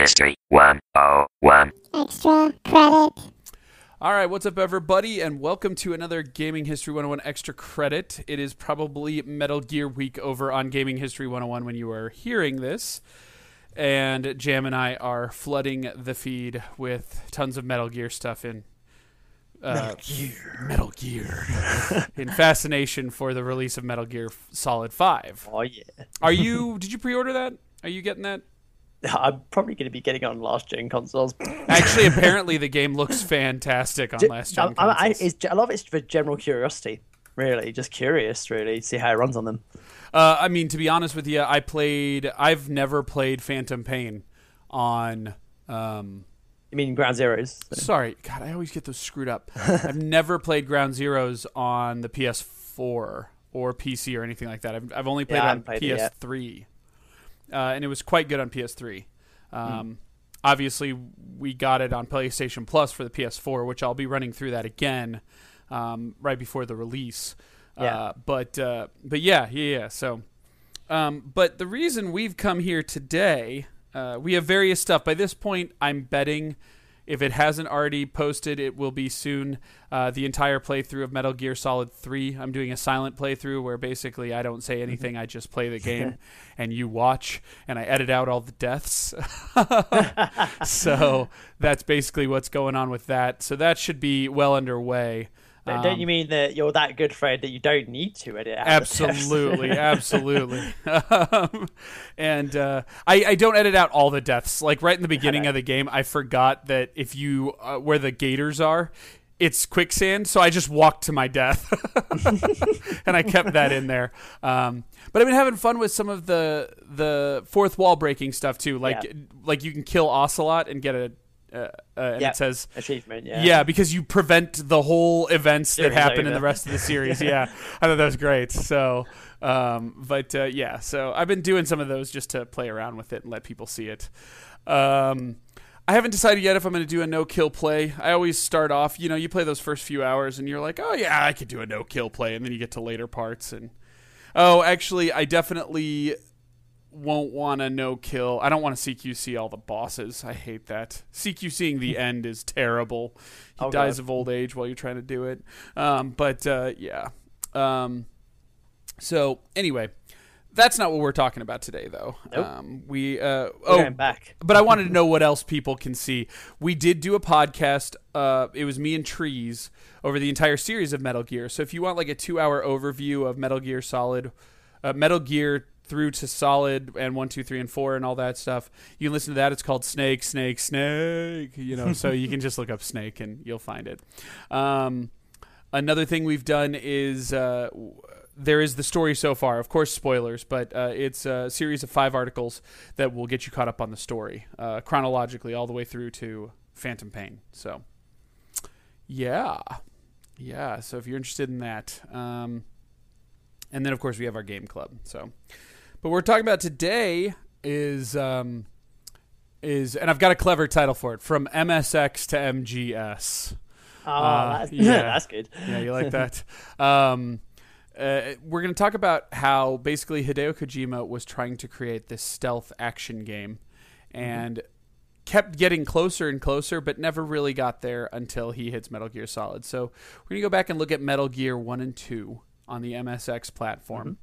History 101. Extra credit. All right, what's up, everybody, and welcome to another Gaming History 101 Extra Credit. It is probably Metal Gear Week over on Gaming History 101 when you are hearing this. And Jam and I are flooding the feed with tons of Metal Gear stuff in. Uh, Metal Gear. Metal Gear. in fascination for the release of Metal Gear Solid 5. Oh, yeah. Are you. Did you pre order that? Are you getting that? I'm probably going to be getting on last gen consoles. Actually, apparently the game looks fantastic on last gen I, I, consoles. it's, a lot of it's for general curiosity, really. Just curious, really, see how it runs on them. Uh, I mean, to be honest with you, I played. I've never played Phantom Pain on. Um, You mean Ground Zeroes? sorry, God, I always get those screwed up. I've never played Ground Zeroes on the PS4 or PC or anything like that. I've, I've only played Yeah, it on played. PS3, uh, and it was quite good on PS3. Hmm. Um, Obviously, we got it on PlayStation Plus for the PS4, which I'll be running through that again um, right before the release. Yeah. Uh, but uh, but yeah, yeah, yeah. So, um, but the reason we've come here today, uh, we have various stuff. By this point, I'm betting if it hasn't already posted, it will be soon. Uh, the entire playthrough of Metal Gear Solid 3. I'm doing a silent playthrough where basically I don't say anything. I just play the game and you watch, and I edit out all the deaths. so that's basically what's going on with that. So that should be well underway. Don't- Don't you mean that you're that good, Fred, that you don't need to edit out the? Absolutely, absolutely. um, and uh, I, I don't edit out all the deaths. Like right in the beginning of the game, I forgot that if you uh, where the gators are, it's quicksand. So I just walked to my death, and I kept that in there. Um, but I've been having fun with some of the the fourth wall breaking stuff too. Like Yeah. like you can kill Ocelot and get a. Uh, uh, and Yeah. it says Achievement, yeah. yeah, because you prevent the whole events that Series happen in the rest of the series. yeah, I thought that was great. So, um, but uh, yeah, so I've been doing some of those just to play around with it and let people see it. Um, I haven't decided yet if I'm going to do a no kill play. I always start off, you know, you play those first few hours and you're like, oh yeah, I could do a no kill play, and then you get to later parts and oh, actually, I definitely won't want to no kill. I don't want to CQC all the bosses. I hate that. CQCing the end is terrible. He Oh, dies God. of old age while you're trying to do it. Um, but uh, yeah. Um, so anyway, that's not what we're talking about today, though. Nope. Um, we uh, oh, back. but I wanted to know what else people can see. We did do a podcast. Uh, it was me and Trees over the entire series of Metal Gear. So if you want like a two-hour overview of Metal Gear Solid, uh, Metal Gear through to Solid and one, two, three, and four, and all that stuff, you can listen to that. It's called Snake, Snake, Snake. You know, so you can just look up Snake and you'll find it. Um, another thing we've done is uh, there is the story so far. Of course, spoilers, but uh, it's a series of five articles that will get you caught up on the story uh, chronologically all the way through to Phantom Pain. So, yeah, yeah. So if you're interested in that, um, and then of course we have our game club. So, but what we're talking about today is. Um, is and I've got a clever title for it from MSX to MGS. Oh, Uh, that's, yeah. that's good. Yeah, you like that. Um, uh, we're going to talk about how basically Hideo Kojima was trying to create this stealth action game and kept getting closer and closer, but never really got there until he hits Metal Gear Solid. So we're going to go back and look at Metal Gear 1 and 2 on the MSX platform.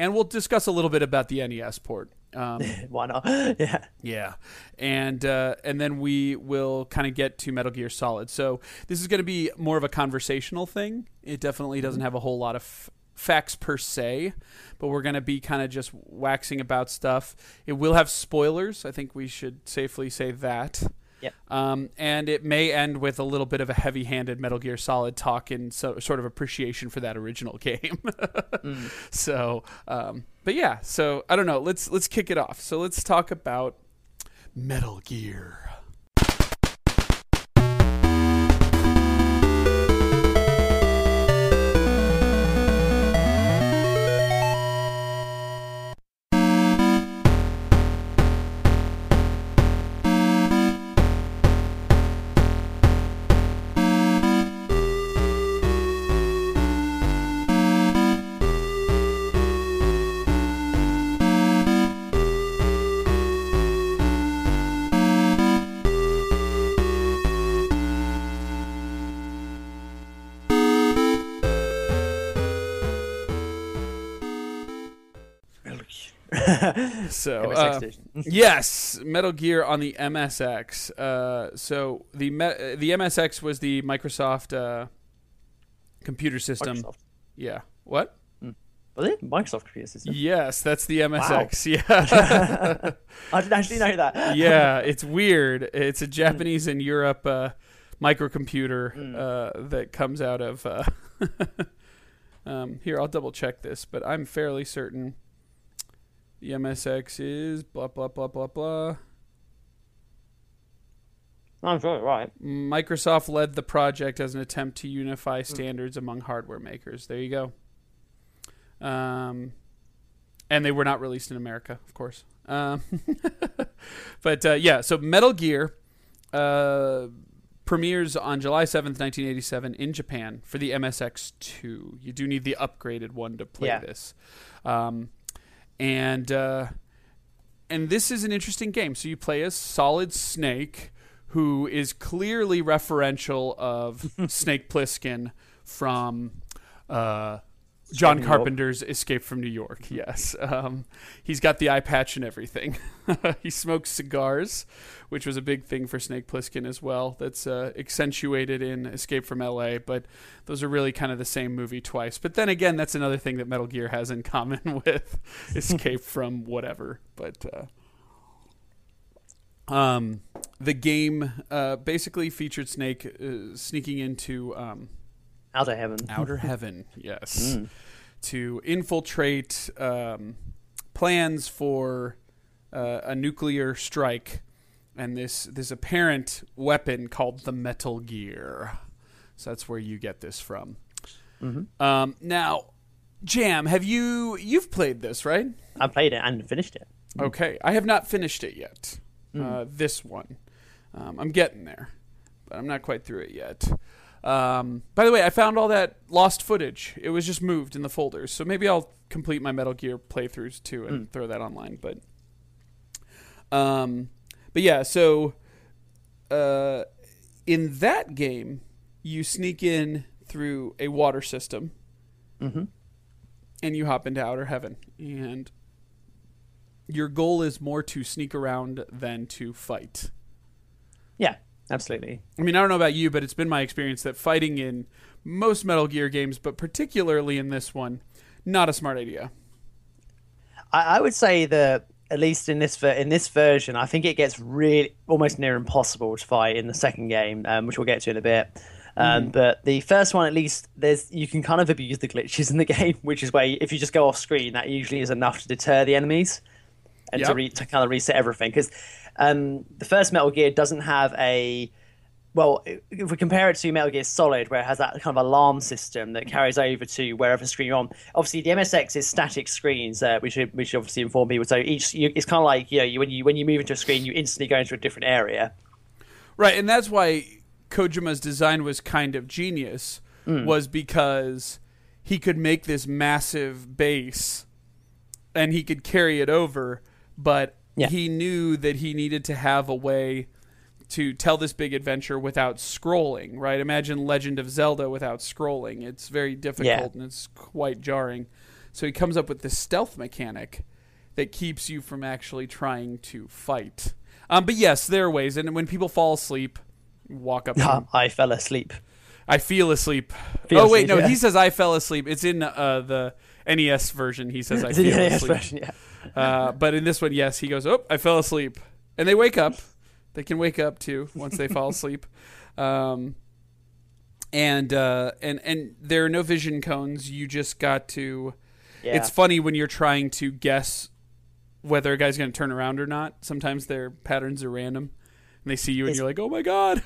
And we'll discuss a little bit about the NES port. Um, Why not? Yeah. yeah, and uh, and then we will kind of get to Metal Gear Solid. So this is going to be more of a conversational thing. It definitely doesn't have a whole lot of f- facts per se, but we're going to be kind of just waxing about stuff. It will have spoilers. I think we should safely say that. Yep. Um, and it may end with a little bit of a heavy-handed Metal Gear Solid talk and so, sort of appreciation for that original game. So, um, but yeah. So I don't know. Let's let's kick it off. So let's talk about Metal Gear. So uh, yes, Metal Gear on the MSX. Uh, so the me- uh, the MSX was the Microsoft uh, computer system. Microsoft. Yeah. What? Was it Microsoft computer system? Yes, that's the MSX. Yeah. I didn't actually know that. yeah, it's weird. It's a Japanese and Europe uh, microcomputer uh, that comes out of. Uh, um, here, I'll double check this, but I'm fairly certain the MSX is blah blah blah blah blah. I'm sure, right. Microsoft led the project as an attempt to unify standards among hardware makers. There you go. Um, and they were not released in America, of course. Um, but uh, yeah, so Metal Gear uh, premieres on July 7th, 1987 in Japan for the MSX2. You do need the upgraded one to play Yeah. this. Um, and uh, and this is an interesting game. So you play as Solid Snake, who is clearly referential of Snake Plissken from uh, John. Carpenter's Escape from New York. Yes, um, he's got the eye patch and everything. he smokes cigars, which was a big thing for Snake Plissken as well. That's uh, accentuated in Escape from L.A. But those are really kind of the same movie twice. But then again, that's another thing that Metal Gear has in common with Escape from whatever. But uh, um, the game uh, basically featured Snake uh, sneaking into um, Outer Heaven. outer heaven. Yes, to infiltrate um, plans for uh, a nuclear strike and this this apparent weapon called the Metal Gear. So that's where you get this from. Um, now, Jam, have you you've played this right? I played it and finished it. Okay, I have not finished it yet. Uh, this one, um, I'm getting there, but I'm not quite through it yet. Um, by the way, I found all that lost footage. It was just moved in the folders, so maybe I'll complete my Metal Gear playthroughs too and throw that online. But, um, but yeah, so uh, in that game, you sneak in through a water system, and you hop into outer heaven, and your goal is more to sneak around than to fight. Yeah, absolutely. I mean, I don't know about you, but it's been my experience that fighting in most Metal Gear games, but particularly in this one, not a smart idea. I, I would say that at least in this ver- in this version, I think it gets really almost near impossible to fight in the second game, um, which we'll get to in a bit. Um, But the first one, at least, there's you can kind of abuse the glitches in the game, which is where you- if you just go off screen, that usually is enough to deter the enemies and to, re- to kind of reset everything. Because um, the first Metal Gear doesn't have a well, if we compare it to Metal Gear Solid, where it has that kind of alarm system that carries over to wherever screen you're on. Obviously, the MSX is static screens, uh, which should, we should obviously inform people. So each, you, it's kind of like you know, you, when you when you move into a screen, you instantly go into a different area. Right, and that's why Kojima's design was kind of genius, was because he could make this massive base and he could carry it over, but Yeah. he knew that he needed to have a way to tell this big adventure without scrolling, right? Imagine Legend of Zelda without scrolling. It's very difficult Yeah. and it's quite jarring. So he comes up with this stealth mechanic that keeps you from actually trying to fight. Um, but yes, there are ways, and when people fall asleep, walk up. I fell asleep. I feel asleep. Feel oh wait, asleep, no, yeah. he says I fell asleep. It's in uh, the NES version. He says I feel NES asleep. version, yeah. Uh, but in this one, yes, he goes, "Oh, I fell asleep," and they wake up. They can wake up too once they fall asleep. Um, and uh, and and there are no vision cones. You just got to. Yeah. It's funny when you're trying to guess whether a guy's going to turn around or not. Sometimes their patterns are random, and they see you, and you're like, "Oh my god!"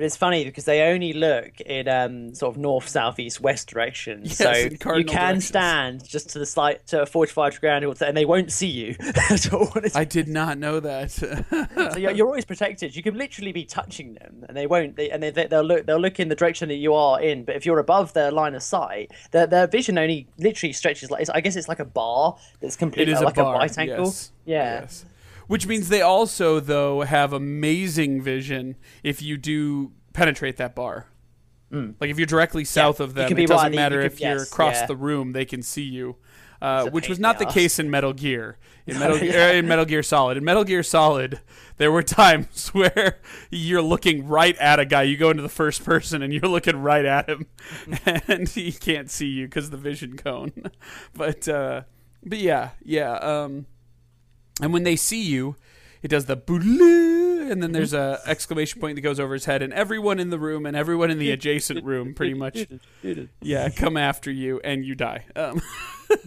But it's funny because they only look in um, sort of north, south, east, west direction. Yes, so you can directions. stand just to the slight to a forty-five degree angle, and they won't see you at all. I did not know that. so you're, you're always protected. You can literally be touching them, and they won't. They, and they, they'll look. They'll look in the direction that you are in. But if you're above their line of sight, their, their vision only literally stretches like. It's, I guess it's like a bar that's completely like a bar. right angle. Yes. Yeah. Yes. Which means they also, though, have amazing vision if you do penetrate that bar. Like if you're directly south of them, it doesn't right, you matter if you're yes, across yeah. the room; they can see you. Uh, which was not the the case in Metal Gear. In Metal, Gear, in Metal Gear Solid, in Metal Gear Solid, there were times where you're looking right at a guy. You go into the first person and you're looking right at him, and he can't see you because the vision cone. But uh, but yeah, yeah. Um, and when they see you, it does the boodle, and then there's a exclamation point that goes over his head, and everyone in the room and everyone in the adjacent room, pretty much, yeah, come after you, and you die. Um,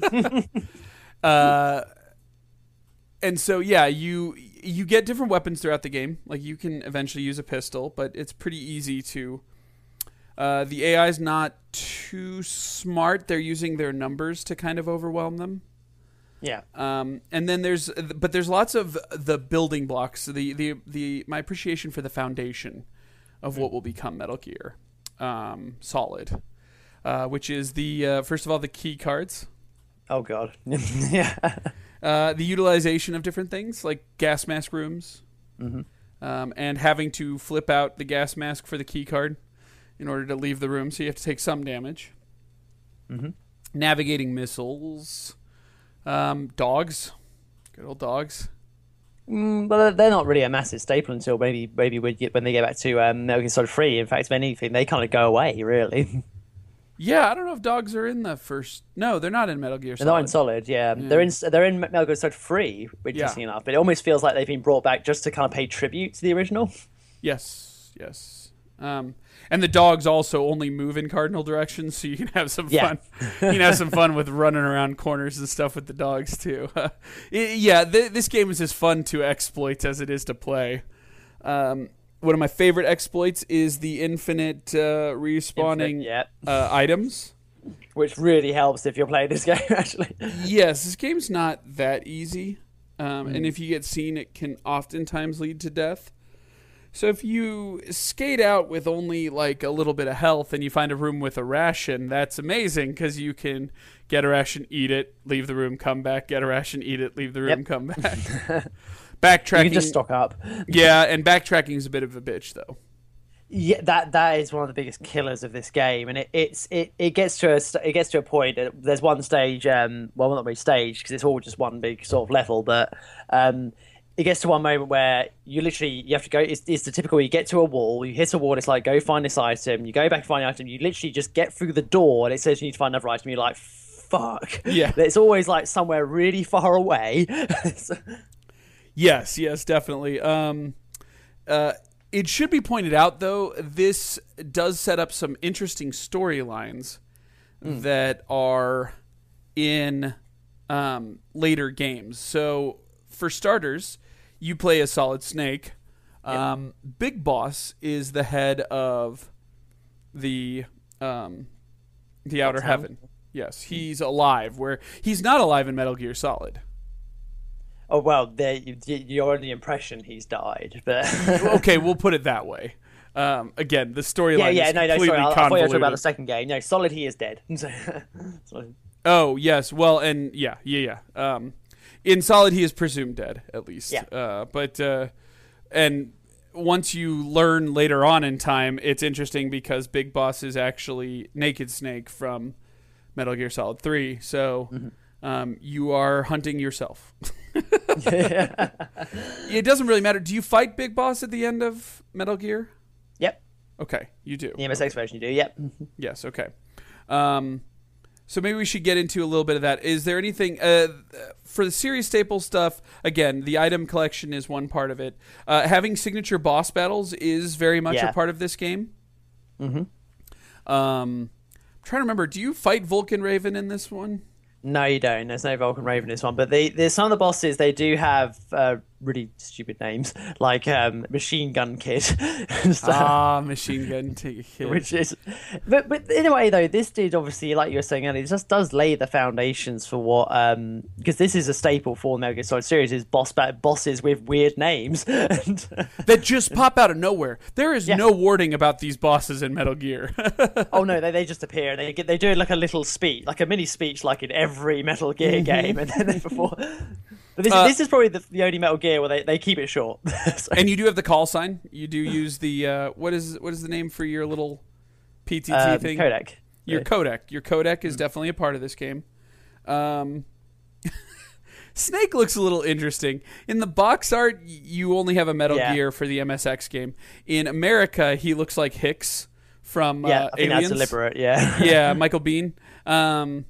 uh, and so yeah, you you get different weapons throughout the game. Like you can eventually use a pistol, but it's pretty easy to. Uh, the AI is not too smart. They're using their numbers to kind of overwhelm them. Yeah. Um, and then there's, but there's lots of the building blocks. The the the my appreciation for the foundation of what will become Metal Gear um, Solid, uh, which is the uh, first of all the key cards, Oh god. yeah. uh, the utilization of different things like gas mask rooms, Mhm. um, and having to flip out the gas mask for the key card in order to leave the room. So you have to take some damage. Mhm. Navigating missiles, um, dogs, good old dogs. Mm, well, they're not really a massive staple until maybe maybe when they get back to um, Metal Gear Solid Three. In fact, if anything, they kind of go away. Really, Yeah, I don't know if dogs are in the first. No, they're not in Metal Gear Solid. they're not in Solid. Yeah. they're in they're in Metal Gear Solid Three, interesting enough. But it almost feels like they've been brought back just to kind of pay tribute to the original. Yes, yes. Um, and the dogs also only move in cardinal directions, so you can have some Yeah. fun. you can have some fun with running around corners and stuff with the dogs too. I- yeah, th- this game is as fun to exploit as it is to play. Um, one of my favorite exploits is the infinite uh, respawning yeah, uh, items. which really helps if you're playing this game. Actually, Yes, this game's not that easy, um, Mm. and if you get seen, it can oftentimes lead to death. So if you skate out with only like a little bit of health and you find a room with a ration, that's amazing because you can get a ration, eat it, leave the room, come back, get a ration, eat it, leave the room, Yep. come back. you backtracking, can just stock up. yeah, and backtracking is a bit of a bitch though. Yeah, that that is one of the biggest killers of this game, and it, it's it, it gets to a it gets to a point. That there's one stage, um, well, not really stage because it's all just one big sort of level, but um, it gets to one moment where you literally you have to go. It's, it's the typical. You get to a wall, you hit a wall. It's like go find this item. You go back and find the item. You literally just get through the door, and it says you need to find another item. You're like, fuck. Yeah. it's always like somewhere really far away. Yes, yes, definitely. Um, uh, it should be pointed out, though, this does set up some interesting storylines that are in um, later games. So, for starters, you play a Solid Snake. Um, Big Boss is the head of the um, the Outer Town? Heaven. Yes, he's alive. Where he's not alive in Metal Gear Solid. oh well, there you, you're under the impression he's died, but okay, we'll put it that way. Um, again, the storyline Yeah, yeah, is no, no, completely sorry. I, I thought you were talking about the second game. No, Solid, he is dead. Oh, yes. Well, and yeah, yeah, yeah. Um, in Solid, he is presumed dead, at least. Yeah. Uh, but uh, and once you learn later on in time, it's interesting because Big Boss is actually Naked Snake from Metal Gear Solid Three. So. Mm-hmm. Um, you are hunting yourself. it doesn't really matter. Do you fight Big Boss at the end of Metal Gear? yep, Okay, you do. the MSX version you do. Yep. Yes. Okay. Um, so maybe we should get into a little bit of that. Is there anything uh, for the series staple stuff? Again, the item collection is one part of it. Uh, having signature boss battles is very much Yeah. a part of this game. Mm-hmm. Um, I'm trying to remember. Do you fight Vulcan Raven in this one? No, you don't. There's no Vulcan Raven in this one, but they, there's some of the bosses. They do have uh, really stupid names, like um, Machine Gun Kid, and stuff. Ah, machine gun kid. which is but but in a way though this did obviously like you were saying earlier just does lay the foundations for what um because this is a staple for Metal Gear Solid series is boss ba- bosses with weird names and that just pop out of nowhere. There is Yeah. no warding about these bosses in Metal Gear. oh no they, they just appear and they get they do like a little speech like a mini speech like in every Metal Gear game and then they perform but this, Uh, this is probably the, the only Metal Gear where they, they keep it short So- and you do have the call sign. You do use the uh, what is what is the name for your little PTT um, thing? Codec Your Yeah. codec. Your codec is definitely a part of this game. Um, Snake looks a little interesting. In the box art, you only have a Metal Yeah. Gear for the MSX game. In America, he looks like Hicks from Yeah, uh, I think Aliens. that's deliberate. Yeah. yeah, Michael Biehn. Um,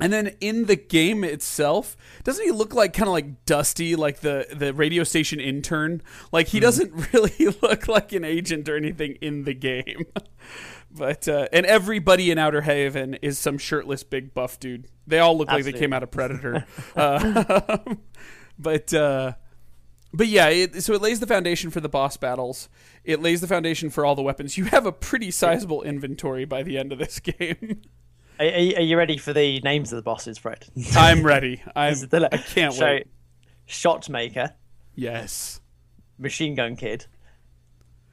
and then in the game itself, doesn't he look like kind of like Dusty, like the the radio station intern? Like he doesn't really look like an agent or anything in the game. But uh, and everybody in Outer Haven is some shirtless big buff dude. They all look like they came out of Predator. uh, but uh, but yeah, it, so it lays the foundation for the boss battles. It lays the foundation for all the weapons. You have a pretty sizable inventory by the end of this game. Are, are you- are you ready for the names of the bosses, Fred? I'm ready. I'm, the- I can't so, wait. Shot Maker, Yes. Machine Gun Kid.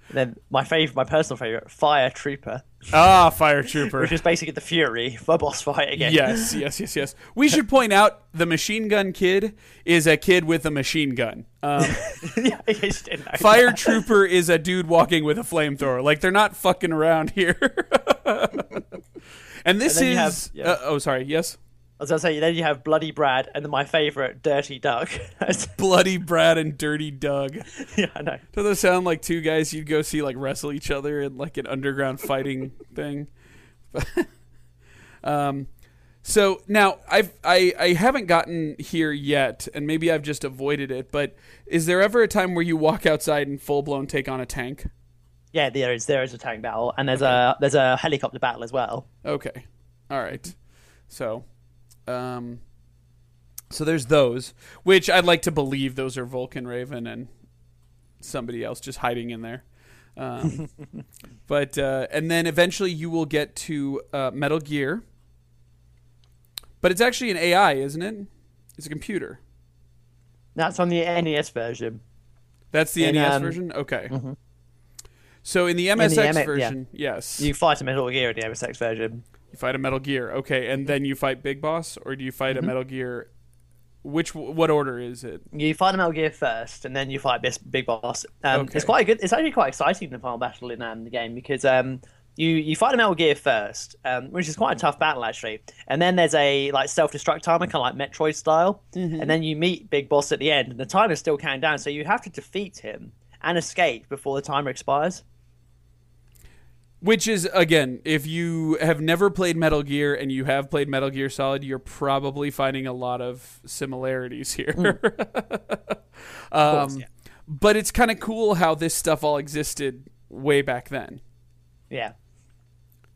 Then my favorite, my personal favorite, Fire Trooper, Ah, Fire Trooper. which is basically the Fury for boss fight again. yes, yes, yes, yes. We should point out the machine gun kid is a kid with a machine gun. Um, yeah, I guess didn't know. Fire Trooper is a dude walking with a flamethrower. Like they're not fucking around here. and this And is. have- yeah. uh, oh, sorry. Yes. I was gonna say, then you have Bloody Brad, and then my favorite, Dirty Duck. Bloody Brad and Dirty Doug. yeah, I know. Does those sound like two guys you'd go see like wrestle each other in like an underground fighting thing? um, so now I've I I haven't gotten here yet, and maybe I've just avoided it. But is there ever a time where you walk outside and full blown take on a tank? Yeah, there is there is a tank battle, and there's a there's a helicopter battle as well. Okay, all right. So, um, so there's those, which I'd like to believe those are Vulcan Raven and somebody else just hiding in there. Um, but uh, and then eventually you will get to uh, Metal Gear, but it's actually an AI, isn't it? It's a computer. That's on the NES version. That's the In, NES um, version. Okay. So in the MSX M- yeah. version, yes, You fight a Metal Gear in the MSX version. You fight a Metal Gear, okay, and then you fight Big Boss, or do you fight Mm-hmm. a Metal Gear? Which what order is it? You fight a Metal Gear first, and then you fight this big boss. Um, Okay. It's quite good. It's actually quite exciting the final battle in um, the game because um, you you fight a Metal Gear first, um, which is quite a tough battle actually. And then there's a like self destruct timer, kind of like Metroid style. Mm-hmm. And then you meet Big Boss at the end, and the timer's still counting down. So you have to defeat him and escape before the timer expires. Which is again, if you have never played Metal Gear and you have played Metal Gear Solid, you're probably finding a lot of similarities here. um, course, yeah. But it's kind of cool how this stuff all existed way back then. Yeah.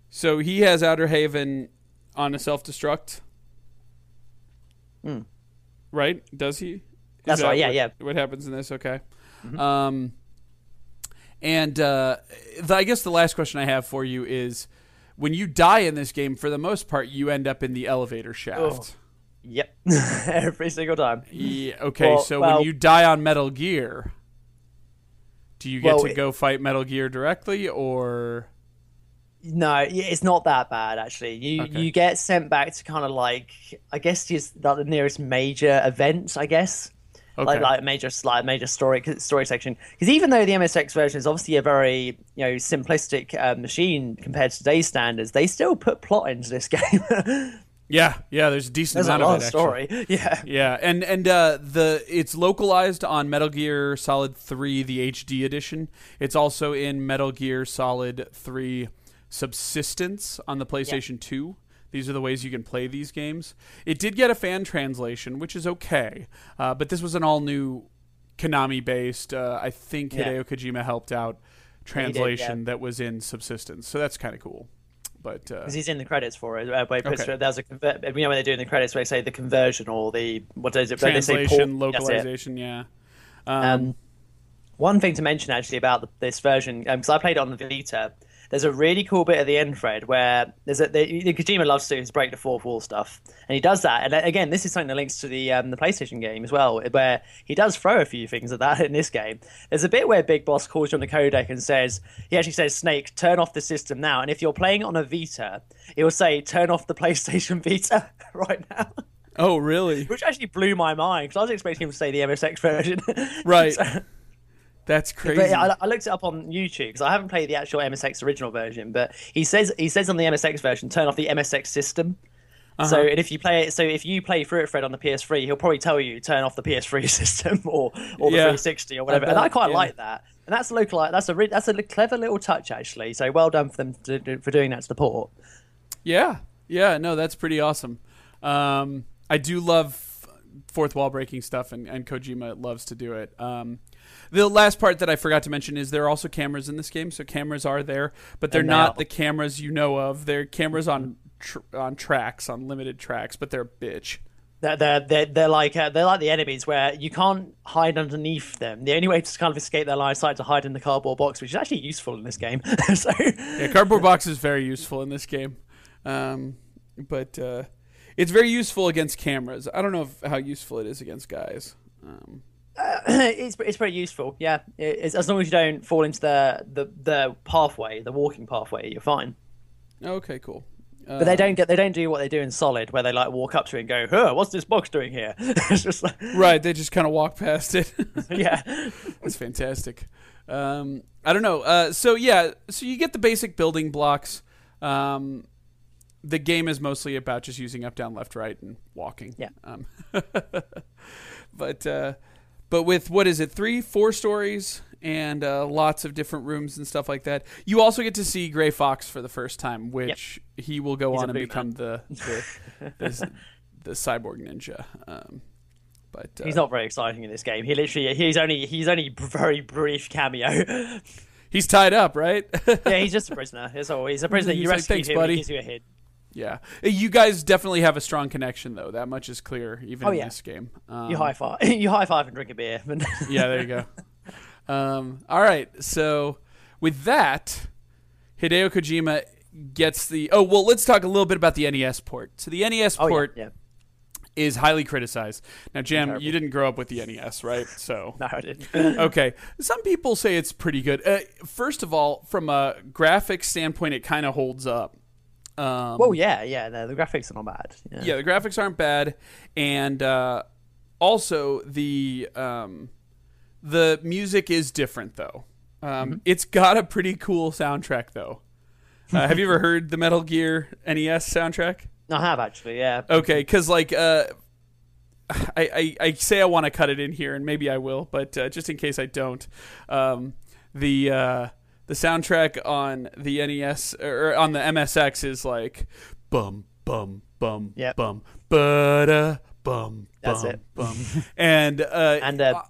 So he has Outer Haven on a self destruct. Right? Does he? Is. That's that right, yeah, what, yeah. Mm-hmm. What happens in this? Okay. Um, and uh, the, I guess the last question I have for you is when you die in this game, for the most part, you end up in the elevator shaft. Yep. Every single time. Yeah, okay, Well- so well- when you die on Metal Gear, do you get Well, to go fight Metal Gear directly or. No, it's not that bad actually. You Okay. you get sent back to kind of like I guess just like the nearest major event, I guess. Okay. Like like major like major story story section. Because even though the MSX version is obviously a very you know simplistic uh, machine compared to today's standards, they still put plot into this game. yeah, yeah, there's a decent There's a amount lot of of it, actually. story. Yeah. Yeah, and and uh, the it's localized on Metal Gear Solid Three, the HD edition. It's also in Metal Gear Solid Three Subsistence on the PlayStation Two. These are the ways you can play these games. It did get a fan translation, which is okay, uh, but this was an all new Konami based. Uh, I think Yeah. Hideo Kojima helped out yeah. translation that was in Subsistence, so that's kind of cool. But uh, Because he's in the credits for it. Uh, where he puts Okay. there's a conver- you know when they're doing the credits where they say the conversion or the what is it? they say translation, port- it. localization, yeah. Um, one thing to mention actually about the, this version, because I played it on the Vita, there's a really cool bit at the end, Fred, where there's a the, Kojima loves to do his break the fourth wall stuff, and he does that. And again, this is something that links to the um, the PlayStation game as well, where he does throw a few things at that in this game. There's a bit where Big Boss calls you on the codec and says, he actually says, "Snake, turn off the system now." And if you're playing on a Vita, it will say, "Turn off the PlayStation Vita right now." Oh, really? Which actually blew my mind because I was expecting him to say the MSX version. Right. So- That's crazy. but I, I looked it up on YouTube because I haven't played the actual MSX original version. But he says he says on the MSX version, turn off the MSX system. So, and if you play it, so if you play through it, Fred, on the PS3, he'll probably tell you turn off the PS3 system or or the Yeah. 360 or whatever. and bet, I quite yeah. like that. And that's local. That's a re- that's a clever little touch, actually. So well done for them to, for doing that to the port. Yeah, yeah, no, that's pretty awesome. Um, I do love fourth wall breaking stuff, and, and Kojima loves to do it. Um, the last part that I forgot to mention is there are also cameras in this game, so cameras are there, but they're not the cameras you know of. They're cameras on tr- on tracks, on limited tracks, but they're a bitch. They're they're they're, they're like uh, they're like the enemies where you can't hide underneath them. The only way to kind of escape their line of sight is to hide in the cardboard box, which is actually useful in this game. so Yeah, cardboard box is very useful in this game, um, but uh, it's very useful against cameras. I don't know if, how useful it is against guys. Um, it's it's pretty useful. Yeah, it's, as long as you don't fall into the, the the pathway, the walking pathway, you're fine. okay, cool. Uh, But they don't get they don't do what they do in Solid, where they like walk up to it and go, "Huh, what's this box doing here?" it's just like, Right, they just kind of walk past it. yeah, That's fantastic. Um, I don't know. Uh, so yeah, so you get the basic building blocks. Um, the game is mostly about just using up, down, left, right, and walking. Yeah. Um, but uh, but with what is it, three, four stories, and uh, lots of different rooms and stuff like that. You also get to see Gray Fox for the first time, which he will go He's on and become the the, the the cyborg ninja. Um, but uh, he's not very exciting in this game. He literally he's only he's only very brief cameo. he's tied up, right? yeah, he's just a prisoner. That's all. He's a prisoner. He's you like, rescue him. buddy." He gives you a hit. Yeah, you guys definitely have a strong connection, though. That much is clear, even Oh, in yeah. this game. Um, You high five. you high five and drink a beer. yeah, there you go. Um, all right, so with that, Hideo Kojima gets the. Oh well, let's talk a little bit about the NES port. So the NES oh port yeah, yeah. is highly criticized. Now, Jam, you didn't grow up with the NES, right? So No, I didn't. okay. Some people say it's pretty good. Uh, first of all, from a graphics standpoint, it kind of holds up. Um, well, yeah, yeah. No, the graphics are not bad. Yeah. yeah, the graphics aren't bad, and uh, also the um, the music is different though. Um, Mm-hmm. It's got a pretty cool soundtrack though. Uh, have you ever heard the Metal Gear NES soundtrack? I have actually. Yeah. Okay, because like uh, I, I I say I want to cut it in here, and maybe I will, but uh, just in case I don't, um, the uh, the soundtrack on the NES or on the MSX is like bum bum bum Yep. bum ba bum That's bum it. bum, and uh, And uh,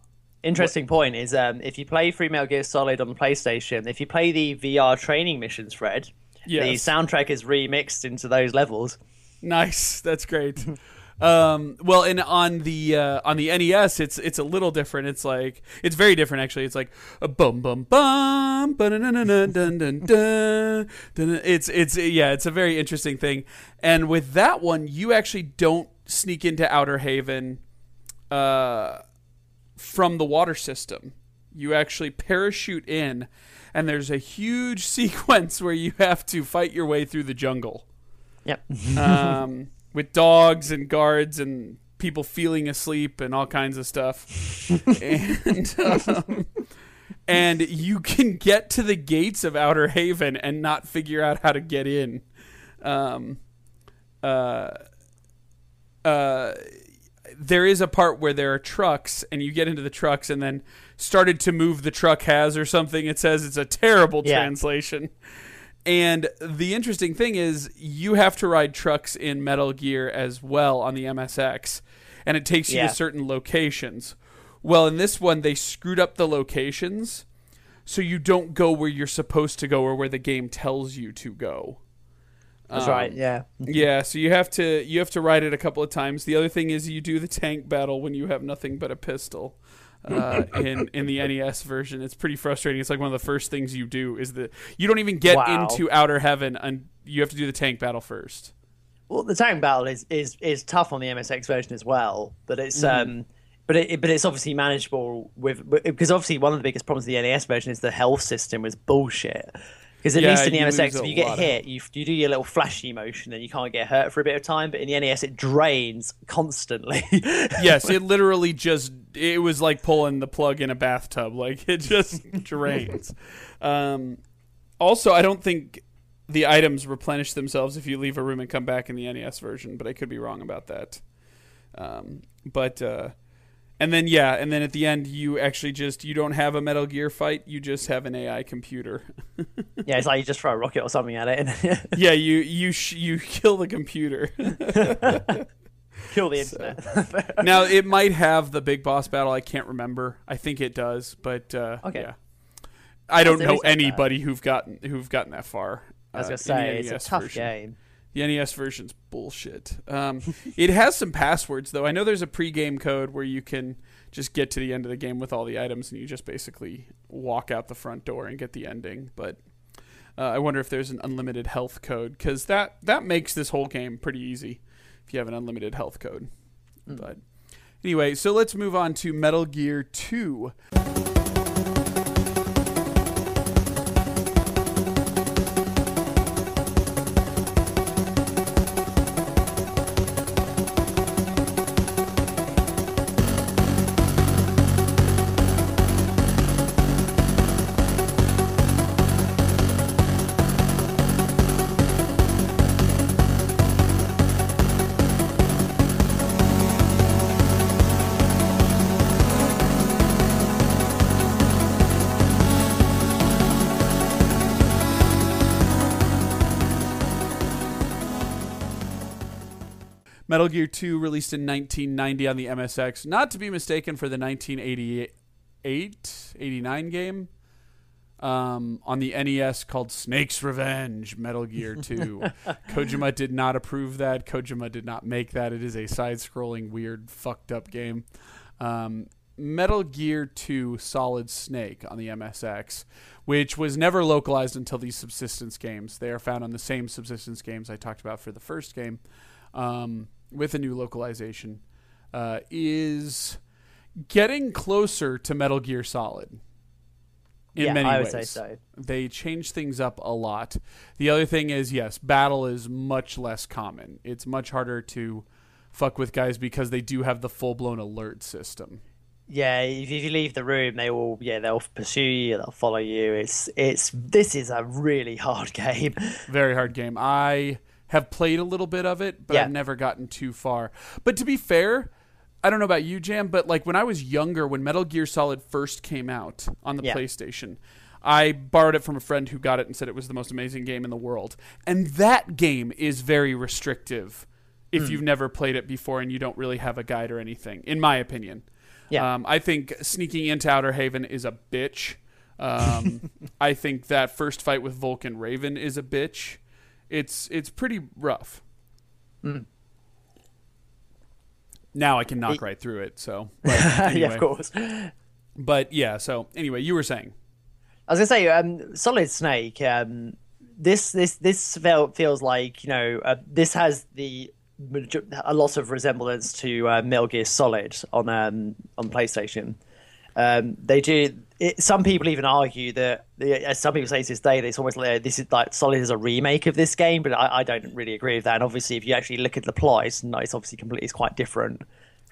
interesting point is, um, if you play through Metal Gear Solid on the PlayStation, if you play the VR training missions, Fred, the soundtrack is remixed into those levels. Nice, that's great. um, well, and on the uh, on the NES, it's it's a little different. It's like it's very different actually. It's like a bum bum bum, dun dun dun dun dun dun. It's it's yeah, it's a very interesting thing. And with that one, you actually don't sneak into Outer Haven uh, from the water system. You actually parachute in, and there's a huge sequence where you have to fight your way through the jungle Yep. um, with dogs and guards and people feeling asleep and all kinds of stuff. and um, and you can get to the gates of Outer Haven and not figure out how to get in. Um, uh, uh, there is a part where there are trucks and you get into the trucks and then started to move the truck has or something. It says it's a terrible Yeah. translation. And the interesting thing is, you have to ride trucks in Metal Gear as well on the MSX, and it takes you Yeah. to certain locations. Well, in this one, they screwed up the locations, so you don't go where you're supposed to go or where the game tells you to go. That's Um, right. Yeah. Yeah, so you have to you have to ride it a couple of times. The other thing is you do the tank battle when you have nothing but a pistol. Uh, in in the NES version, it's pretty frustrating. It's like one of the first things you do is that you don't even get Wow. into Outer Heaven, and you have to do the tank battle first. Well, the tank battle is, is is tough on the MSX version as well, but it's Mm-hmm. um, but it but it's obviously manageable with because obviously one of the biggest problems of the NES version is the health system was bullshit. Because at Yeah, least in the MSX, if you get hit, you you do your little flashy motion and you can't get hurt for a bit of time. But in the NES, it drains constantly. Yes, it literally just it was like pulling the plug in a bathtub. Like it just drains. Um, also, I don't think the items replenish themselves if you leave a room and come back in the NES version, but I could be wrong about that. Um, but uh, and then yeah, and then at the end you actually just you don't have a Metal Gear fight, you just have an AI computer. yeah, it's like you just throw a rocket or something at it and yeah, you you sh- you kill the computer. kill the internet. now it might have the big boss battle. I can't remember. I think it does, but uh, Okay. yeah. I don't know is like that. anybody who've gotten who've gotten that far. I was uh, gonna say it's a tough version. game. The NES version's bullshit. Um, it has some passwords though. I know there's a pre-game code where you can just get to the end of the game with all the items, and you just basically walk out the front door and get the ending. But uh, I wonder if there's an unlimited health code because that that makes this whole game pretty easy if you have an unlimited health code. But anyway, so let's move on to Metal Gear Two. Metal Gear 2 released in 1990 on the MSX, not to be mistaken for the 1988 89 game um, on the NES called Snake's Revenge Metal Gear 2. Kojima did not approve that. Kojima did not make that. It is a side scrolling, weird, fucked up game. Um, Metal Gear 2 Solid Snake on the MSX, which was never localized until these subsistence games. They are found on the same subsistence games I talked about for the first game um, with a new localization, uh, is getting closer to Metal Gear Solid. In yeah, many I would ways, say so. they change things up a lot. The other thing is, yes, battle is much less common. It's much harder to fuck with guys because they do have the full blown alert system. Yeah, if if you leave the room, they will. Yeah, they'll pursue you. They'll follow you. It's it's. This is a really hard game. Very hard game. I have played a little bit of it, but Yeah. I've never gotten too far. But to be fair, I don't know about you, Jam, but like when I was younger, when Metal Gear Solid first came out on the Yeah. PlayStation, I borrowed it from a friend who got it and said it was the most amazing game in the world. And that game is very restrictive if Hmm. you've never played it before and you don't really have a guide or anything, in my opinion. Yeah. Um, I think sneaking into Outer Haven is a bitch. Um, I think that first fight with Vulcan Raven is a bitch. It's it's pretty rough. Now I can knock It- right through it. So, but yeah, of course. But yeah. So anyway, you were saying. I was gonna say, um, Solid Snake. Um, this this this felt feels like you know uh, this has the a lot of resemblance to uh, Metal Gear Solid on um, on PlayStation. Um, they do. It, some people even argue that, as some people say to this day, that it's almost like this is like Solid is a remake of this game, but I, I don't really agree with that. And obviously, if you actually look at the plot, it's, no, it's obviously completely it's quite different.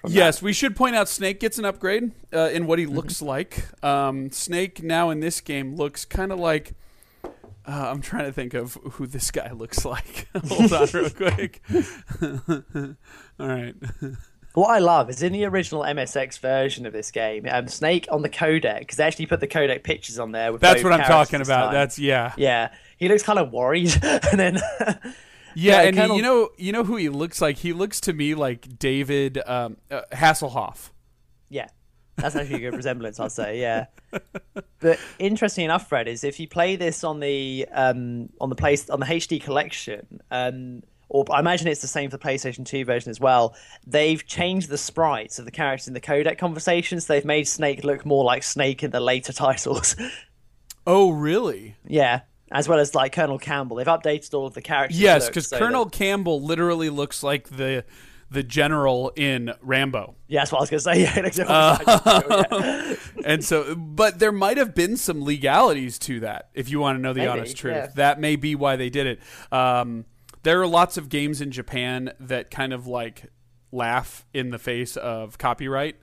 From that. Yes, we should point out Snake gets an upgrade uh, in what he Mm-hmm. looks like. Um, Snake now in this game looks kind of like. Uh, I'm trying to think of who this guy looks like. Hold on, real quick. All right. What I love is in the original MSX version of this game, um, Snake on the codec because they actually put the codec pictures on there. With That's what I'm talking about. That's yeah. yeah. He looks kind of worried, and then Yeah, Yeah, and Colonel- you know, you know who he looks like. He looks to me like David um, uh, Hasselhoff. yeah, that's actually a good resemblance, I'd say. Yeah, but interesting enough, Fred, is if you play this on the um, on the place on the HD collection, um, or I imagine it's the same for the PlayStation 2 version as well. They've changed the sprites of the characters in the codec conversations. They've made Snake look more like Snake in the later titles. Oh, really? Yeah, as well as like Colonel Campbell. They've updated all of the characters. Yes, because so Colonel that- Campbell literally looks like the the general in Rambo. yeah, that's what I was going to say. Yeah, looks exactly yeah. and so but there might have been some legalities to that if you want to know the Maybe, honest truth yeah. that may be why they did it um, there are lots of games in japan that kind of like laugh in the face of copyright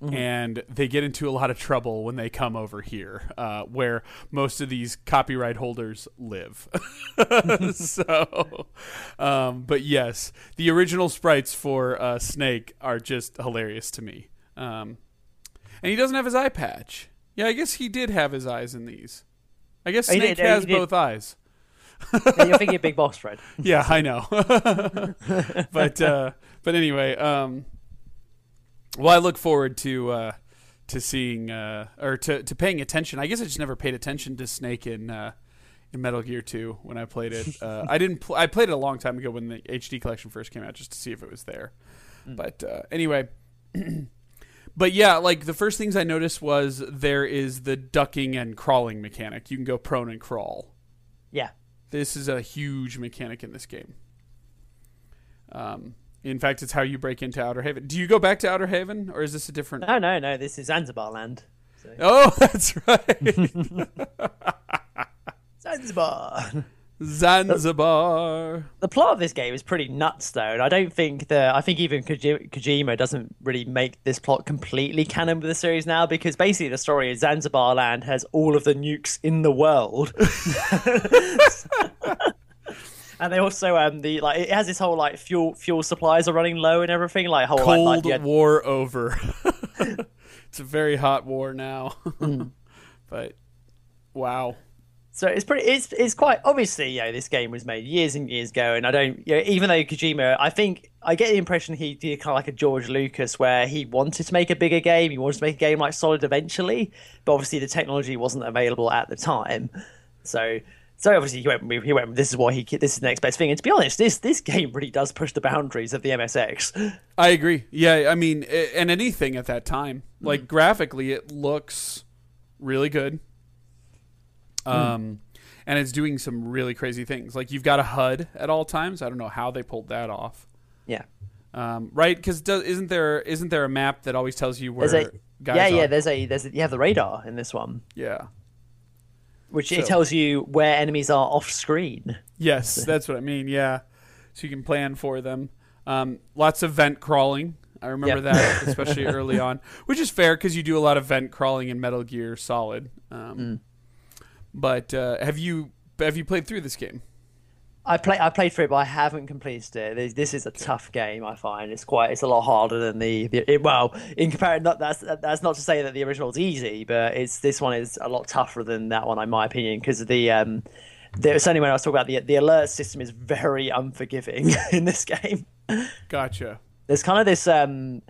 and they get into a lot of trouble when they come over here, uh, where most of these copyright holders live. so, um, but yes, the original sprites for uh, Snake are just hilarious to me. Um, and he doesn't have his eye patch. Yeah, I guess he did have his eyes in these. I guess Oh, Snake oh, has both eyes. Yeah, You're thinking Big Boss, Fred. Yeah, I know. but uh, but anyway, um, well, I look forward to uh, to seeing uh, or to, to paying attention. I guess I just never paid attention to Snake in uh, in Metal Gear Two when I played it. Uh, I didn't. Pl- I played it a long time ago when the HD collection first came out, just to see if it was there. But uh, anyway. But yeah, like the first things I noticed was there is the ducking and crawling mechanic. You can go prone and crawl. Yeah. This is a huge mechanic in this game. Um, in fact, it's how you break into Outer Haven. Do you go back to Outer Haven, or is this a different? No, no, no. This is Zanzibar land. Oh, that's right, Zanzibar. Zanzibar. the plot of this game is pretty nuts, though. And I don't think that I think even Koji- Kojima doesn't really make this plot completely canon with the series now, because basically the story is Zanzibar land has all of the nukes in the world. And they also um the like it has this whole like fuel fuel supplies are running low and everything like whole Cold like yeah, War over. it's a very hot war now. but wow. So it's pretty. It's it's quite obviously. You know, this game was made years and years ago, and I don't. You know, even though Kojima, I think I get the impression he did kind of like a George Lucas, where he wanted to make a bigger game. He wanted to make a game like Solid eventually, but obviously the technology wasn't available at the time. So. So obviously he went. He went. This is what he. This is the next best thing. And to be honest, this this game really does push the boundaries of the MSX. I agree. Yeah, I mean, and anything at that time, like hmm. graphically, it looks really good. Hmm. Um, and it's doing some really crazy things. Like you've got a HUD at all times. I don't know how they pulled that off. Yeah. Um, right? Because isn't there isn't there a map that always tells you where a. guys Yeah, yeah. There's a. There's a, you have the radar in this one, yeah. which So- it tells you where enemies are off screen. Yes, that's what I mean. Yeah, so you can plan for them. Um, lots of vent crawling. I remember Yep. that, especially early on, which is fair because you do a lot of vent crawling in Metal Gear Solid. Um, Mm. But uh, have you have you played through this game? I play I played through it, but I haven't completed it. This, this is a tough game. I find it's quite it's a lot harder than the, the it, well in comparison. Not that's that's not to say that the original is easy, but it's this one is a lot tougher than that one, in my opinion, because the um. There, certainly when I was talking about the the alert system is very unforgiving in this game. Gotcha. There's kind of this um,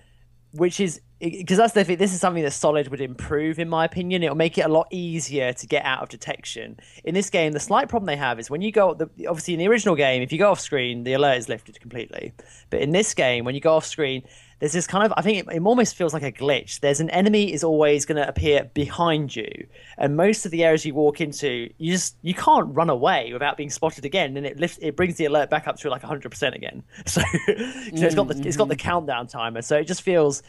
which is because that's the thing. This is something that Solid would improve, in my opinion. It'll make it a lot easier to get out of detection. In this game, the slight problem they have is when you go. The, obviously, in the original game, if you go off screen, the alert is lifted completely. But in this game, when you go off screen, there's this kind of. I think it, it almost feels like a glitch. There's an enemy is always going to appear behind you, and most of the areas you walk into, you just you can't run away without being spotted again, and it lifts. It brings the alert back up to like 100 percent again. So, so it's got the it's got the mm-hmm. countdown timer. So it just feels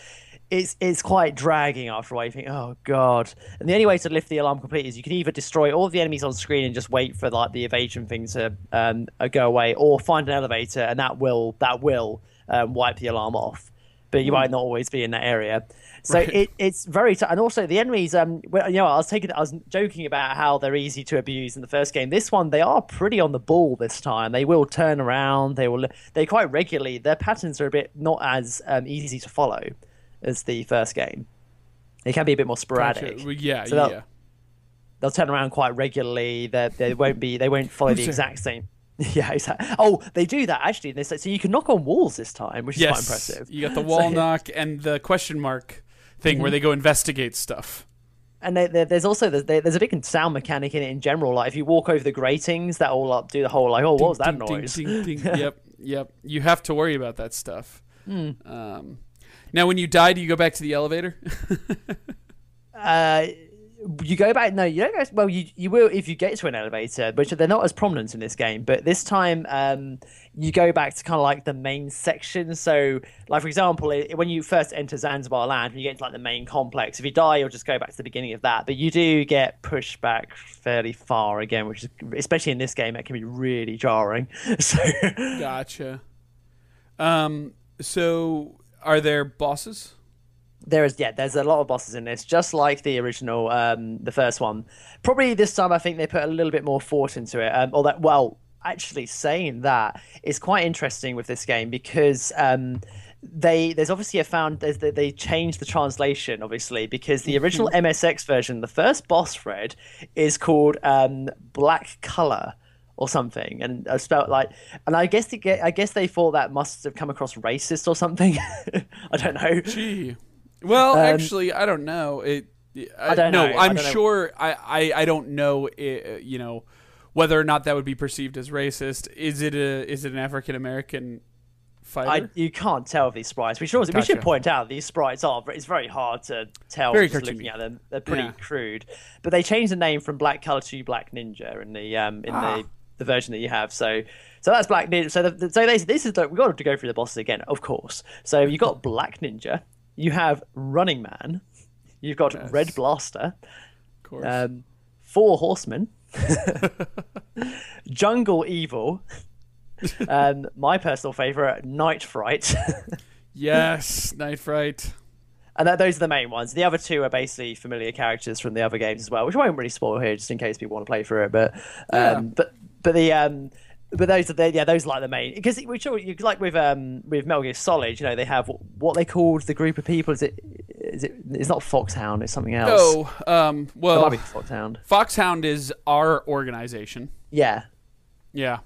it's it's quite dragging after a while. You think, oh god. And the only way to lift the alarm completely is you can either destroy all of the enemies on screen and just wait for like the evasion thing to um, uh, go away, or find an elevator and that will that will um, wipe the alarm off. But you might not always be in that area. So Right. it, it's very t- and also the enemies. Um, well, you know, I was taking, I was joking about how they're easy to abuse in the first game. This one, they are pretty on the ball this time. They will turn around. They will. They quite regularly. Their patterns are a bit not as um, easy to follow as the first game. It can be a bit more sporadic. Gotcha. Well, yeah, So yeah. They'll turn around quite regularly. They they won't be. They won't follow the exact same. Yeah, exactly. Oh, they do that actually. in This, so you can knock on walls this time, which is Yes. quite impressive. You got the So- wall knock and the question mark thing Mm-hmm. where they go investigate stuff. And there, there, there's also there's, there's a big sound mechanic in it in general. Like if you walk over the gratings, that all up do the whole like, oh, what was that Ding, noise? ding, ding, ding. yep, yep. You have to worry about that stuff. Hmm. Um, now, when you die, do you go back to the elevator? Uh, you go back. No, you don't go. Well, you you will if you get to an elevator, which they're not as prominent in this game. But this time, um, you go back to kind of like the main section. So, like for example, i when you first enter Zanzibar Land, when you get to like the main complex. If you die, you'll just go back to the beginning of that. But you do get pushed back fairly far again, which is especially in this game, it can be really jarring. So. gotcha. Um, so, are there bosses? there is yeah there's a lot of bosses in this just like the original um the first one. Probably this time i think they put a little bit more thought into it um or that well actually saying that is quite interesting with this game because um they there's obviously a found there's, they, they changed the translation obviously because the original msx version the first boss thread is called um black color or something, and I spelled like, and I guess they get, I guess they thought that must have come across racist or something. I don't know. Gee. Well, actually, I don't know. It. I, Um, don't no, know. I I'm don't know. sure. I, I, I don't know. uh you know, whether or not that would be perceived as racist. Is it a is it an African American fighter? I, you can't tell these sprites. We should also, we should point out these sprites are it's very hard to tell Very just looking at them. They're pretty Yeah. crude. But they changed the name from Black Color to Black Ninja in the um in Ah. the, the version that you have. So so that's Black Ninja. So the, so they, this is the, we got to go through the bosses again, of course. So you got Black Ninja. You have Running Man. You've got Yes. Red Blaster. of course. Um, Four Horsemen. Jungle Evil. um, my personal favorite, Night Fright. yes, Night Fright. And that, those are the main ones. The other two are basically familiar characters from the other games as well, which I won't really spoil here, just in case people want to play through it. But, Yeah. um, but, but the, um, but those are the, yeah, those are like the main because we sure you like with um with Metal Gear Solid, you know, they have what, what they called the group of people. Is it is it? It's not Foxhound. It's something else. Oh, um, it well, might be Foxhound. Foxhound is our organization. Yeah, Yeah.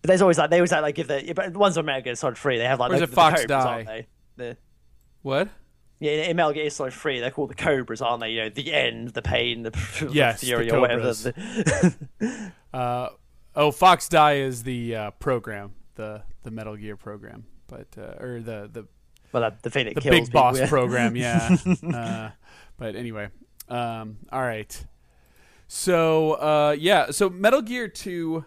but there's always like they always like, like give the but the ones on Metal Gear Solid Three, they have like Or is the, it the Fox cobras, Die? aren't they? The, What? Yeah, in Metal Gear Solid 3, they're called the Cobras, aren't they? You know, the end, the pain, the, the Yes, the fury, or whatever. The- Uh, oh, Fox Die is the uh, program, the the Metal Gear program, but uh, or the the well, the, the thing that the kills big boss yeah. program, yeah. uh, but anyway, um, all right. So uh, yeah, so Metal Gear Two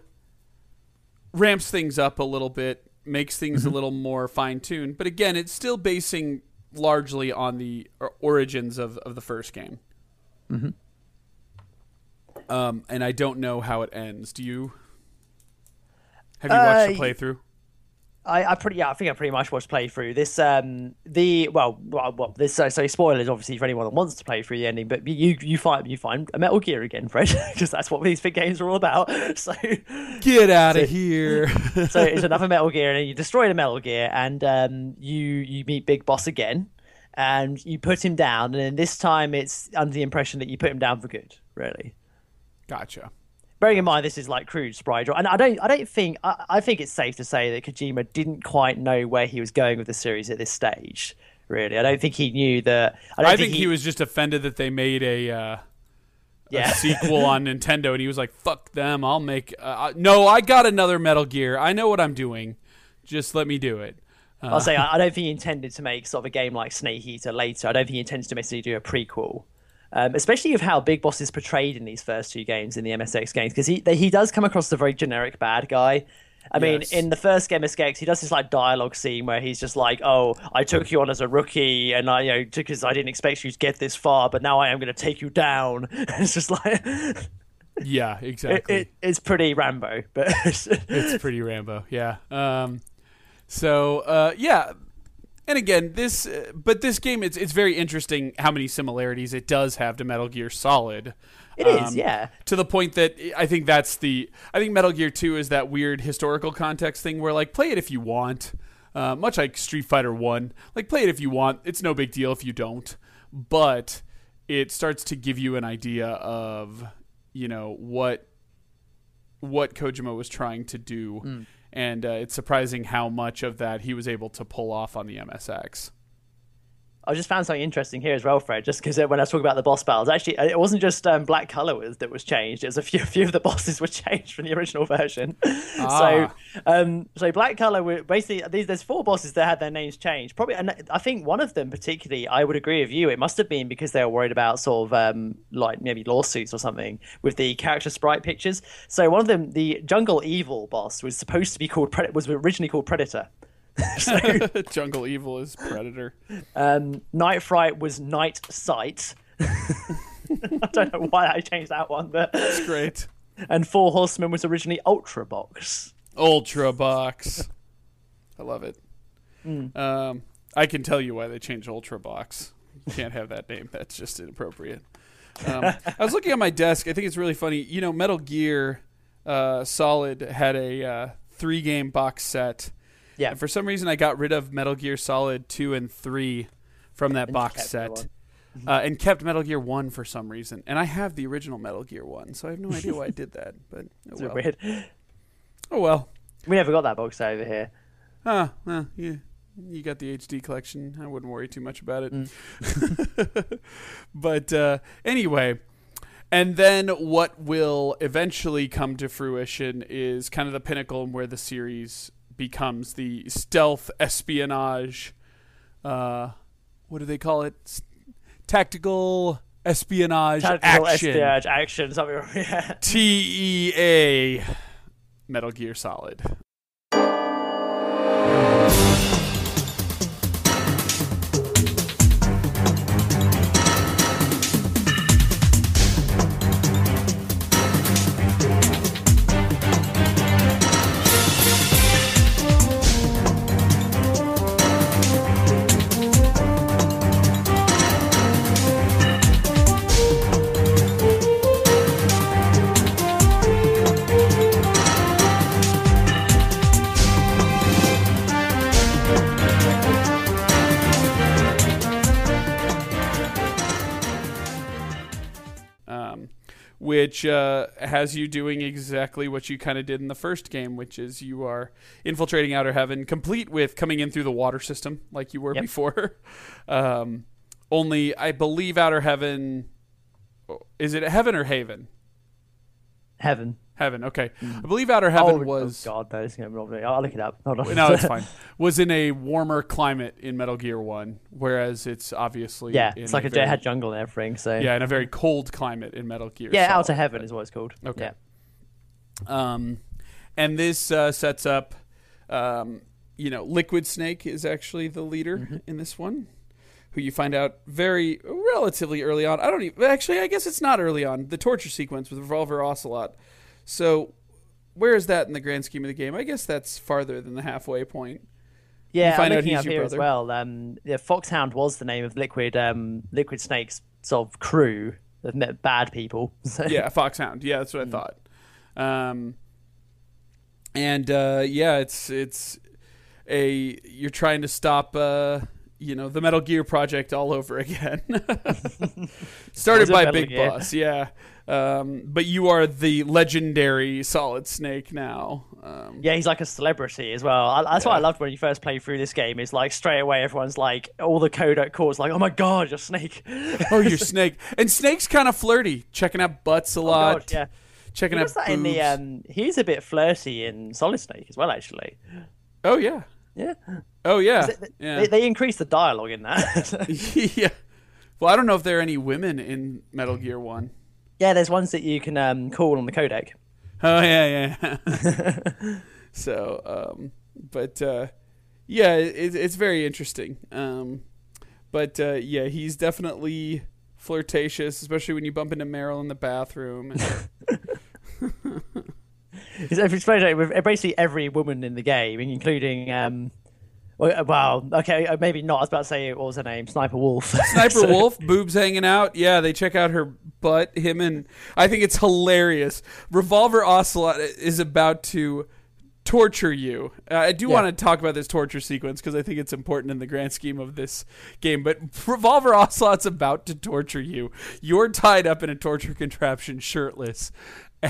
ramps things up a little bit, makes things Mm-hmm. a little more fine tuned, but again, it's still basing largely on the origins of of the first game. Mm-hmm. Um, and I don't know how it ends. Do you? Have you watched the Uh, playthrough? I, I pretty, yeah, I think I pretty much watched playthrough this. Um, the well, well, well this so, so spoilers obviously for anyone that wants to play through the ending, but you you find you find a Metal Gear again, Fred, because that's what these big games are all about. So Get out so- of here! so it's another Metal Gear, and you destroy the Metal Gear, and um, you you meet Big Boss again, and you put him down, and then this time it's under the impression that you put him down for good, really. gotcha. Bearing in mind this is like crude sprite, draw, and I don't I don't think I, I think it's safe to say that Kojima didn't quite know where he was going with the series at this stage. Really, I don't think he knew that. I, don't I think he, was just offended that they made a, uh, yeah. a sequel on Nintendo, and he was like, "Fuck them! I'll make." Uh, no, I got another Metal Gear. I know what I'm doing. Just let me do it. Uh, I'll say I I don't think he intended to make sort of a game like Snake Eater later. I don't think he intends to necessarily do a prequel, um, especially of how Big Boss is portrayed in these first two games in the MSX games because he he does come across as a very generic bad guy. I mean, Yes. in the first game MSX, he does this like dialogue scene where he's just like, "Oh, I took you on as a rookie, and I, you know, because I didn't expect you to get this far, but now I am going to take you down." it's just like, yeah, exactly. it, it's pretty Rambo, but it's pretty Rambo. Yeah. Um, so uh, yeah, and again, this uh, but this game it's it's very interesting how many similarities it does have to Metal Gear Solid. It is, Um, yeah. To the point that I think that's the I think Metal Gear Two is that weird historical context thing where like play it if you want, uh, much like Street Fighter One. Like play it if you want. It's no big deal if you don't, but it starts to give you an idea of you know what what Kojima was trying to do, and uh, it's surprising how much of that he was able to pull off on the MSX. I just found something interesting here as well, Fred. Just because when I was talking about the boss battles, actually, it wasn't just um, black color was, that was changed. It was a few, a few of the bosses were changed from the original version. Ah. So, um, so black color were basically these. There's four bosses that had their names changed. Probably, and I think one of them particularly, I would agree with you. It must have been because they were worried about sort of um, like maybe lawsuits or something with the character sprite pictures. So one of them, the Jungle Evil boss, was supposed to be called Pred- was originally called Predator. so, Jungle Evil is Predator. um, Night Fright was Night Sight. I don't know why I changed that one, but It's great. and Four Horsemen was originally Ultra Box. Ultra Box. I love it. Um, I can tell you why they changed Ultra Box. You can't have that name. That's just inappropriate. Um, I was looking at my desk. I think it's really funny. You know, Metal Gear uh, Solid had a uh, three game box set. Yeah. And for some reason, I got rid of Metal Gear Solid 2 and 3 from that And box set. Uh, and kept Metal Gear 1 for some reason. And I have the original Metal Gear 1, so I have no idea why I did that. But oh well. weird. Oh well. We never got that box set over here. Ah, well, yeah. You got the HD collection. I wouldn't worry too much about it. Mm. but uh, anyway, and then what will eventually come to fruition is kind of the pinnacle and where the series becomes the stealth espionage. Uh, what do they call it? Tactical espionage Tactical action. espionage action. Something. Yeah. T E A. Metal Gear Solid. Which uh, has you doing exactly what you kind of did in the first game, which is you are infiltrating Outer Heaven, complete with coming in through the water system like you were Yep. before. um, only, I believe Outer Heaven. Is it Heaven or Haven? Heaven. Heaven. Okay, I believe Outer Heaven oh, was. oh God, that is gonna rob me. I'll look it up. Hold on. no, it's fine. Was in a warmer climate in Metal Gear One, whereas it's obviously yeah, it's like a very, jet had jungle and everything. So yeah, in a very cold climate in Metal Gear. yeah, Solid. Outer Heaven is what it's called. Okay. Yeah. Um, and this uh, sets up, um, you know, Liquid Snake is actually the leader Mm-hmm. in this one, who you find out very relatively early on. I don't even actually. I guess it's not early on. The torture sequence with Revolver Ocelot. So, where is that in the grand scheme of the game? I guess that's farther than the halfway point. Yeah, find I'm out looking he's up your here as brother. well. Um, yeah, Foxhound was the name of Liquid um, Liquid Snake's sort of crew of me- bad people. So, yeah, Foxhound. Yeah, that's what Mm. I thought. Um, and uh, yeah, it's it's a you're trying to stop uh, you know the Metal Gear project all over again. Started by Metal Big Gear? Boss, yeah. Um, but you are the legendary Solid Snake now. Um, Yeah, he's like a celebrity as well. I, that's what I loved when you first played through this game. Is like straight away everyone's like, all the codec calls like, "Oh my god, you're Snake!" oh, you're Snake, and Snake's kind of flirty, checking out butts a Oh lot. god, yeah. checking He out that in the um. He's a bit flirty in Solid Snake as well, actually. oh yeah, Yeah. oh yeah, They, yeah. they, they increased the dialogue in that. yeah. Well, I don't know if there are any women in Metal Gear One. Yeah, there's ones that you can um call on the codec. Oh yeah, yeah. so, um, but uh, yeah, it, it's very interesting. Um, but uh, yeah, he's definitely flirtatious, especially when you bump into Meryl in the bathroom. It's it's with basically every woman in the game, including um. Well, well, okay, uh, maybe not. I was about to say what was her name, Sniper Wolf. Sniper So- Wolf, boobs hanging out. Yeah, they check out her butt. Him and I think it's hilarious. Revolver Ocelot is about to torture you. Uh, I do Yeah. want to talk about this torture sequence because I think it's important in the grand scheme of this game. But Revolver Ocelot's about to torture you. You're tied up in a torture contraption, shirtless.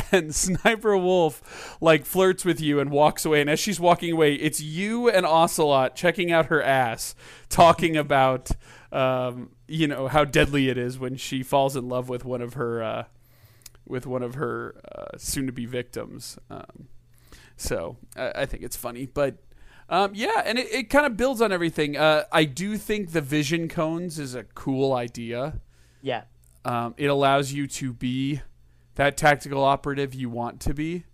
And Sniper Wolf like flirts with you and walks away. And as she's walking away, it's you and Ocelot checking out her ass, talking about um, you know how deadly it is when she falls in love with one of her uh, with one of her uh, soon-to-be victims. Um, so I, I think it's funny, but um, yeah, and it, it kind of builds on everything. Uh, I do think the vision cones is a cool idea. Yeah, Um, it allows you to be that tactical operative you want to be.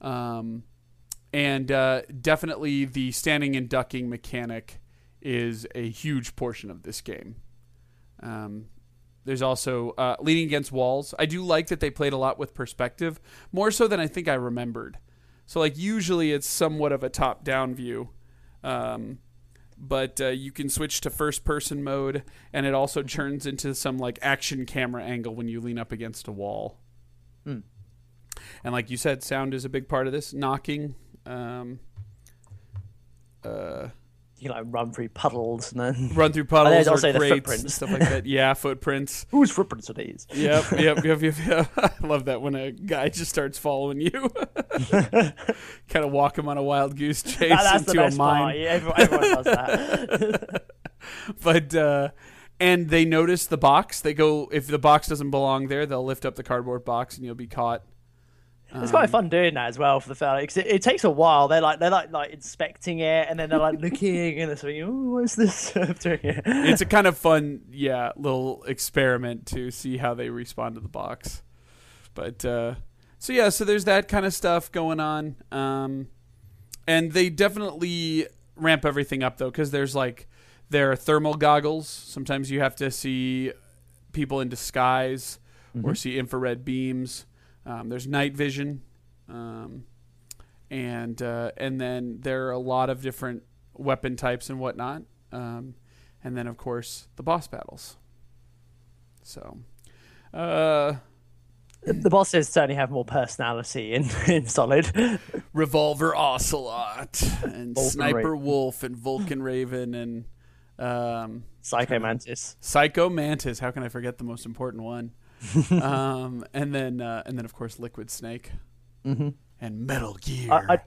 Um, and uh, definitely the standing and ducking mechanic is a huge portion of this game. Um, there's also uh, leaning against walls. I do like that they played a lot with perspective, more so than I think I remembered. So, like, usually it's somewhat of a top down view. Um, but uh, you can switch to first person mode, and it also turns into some like action camera angle when you lean up against a wall. Hmm. And like you said, sound is a big part of this. Knocking. Um, uh, You can like run through puddles and then run through puddles there's or also the grates and footprints. stuff like that. Yeah, footprints. whose footprints are these? Yep, yep, yep, yep, yep. I love that when a guy just starts following you. kind of walk him on a wild goose chase That- that's the into a best part. mine. Yeah, everyone, everyone does that. But uh and they notice the box. They go if the box doesn't belong there, they'll lift up the cardboard box and you'll be caught. It's Um, quite fun doing that as well for the fellow because it, it takes a while. They're like they're like like inspecting it and then they're like looking and they're saying, "Oh, what's this? It's a kind of fun, yeah, little experiment to see how they respond to the box. But uh so yeah, so there's that kind of stuff going on. Um and they definitely ramp everything up though cuz there's like there are thermal goggles. Sometimes you have to see people in disguise or see infrared beams. Um, there's night vision, um, and uh, and then there are a lot of different weapon types and whatnot. Um, and then of course the boss battles. So, uh, the bosses certainly have more personality in in Solid. Revolver Ocelot and Vulcan Sniper Raven. Wolf and Vulcan Raven and um, Psycho Mantis. Psycho Mantis. How can I forget the most important one? um, and then uh, and then of course Liquid Snake Mhm. and Metal Gear. I, I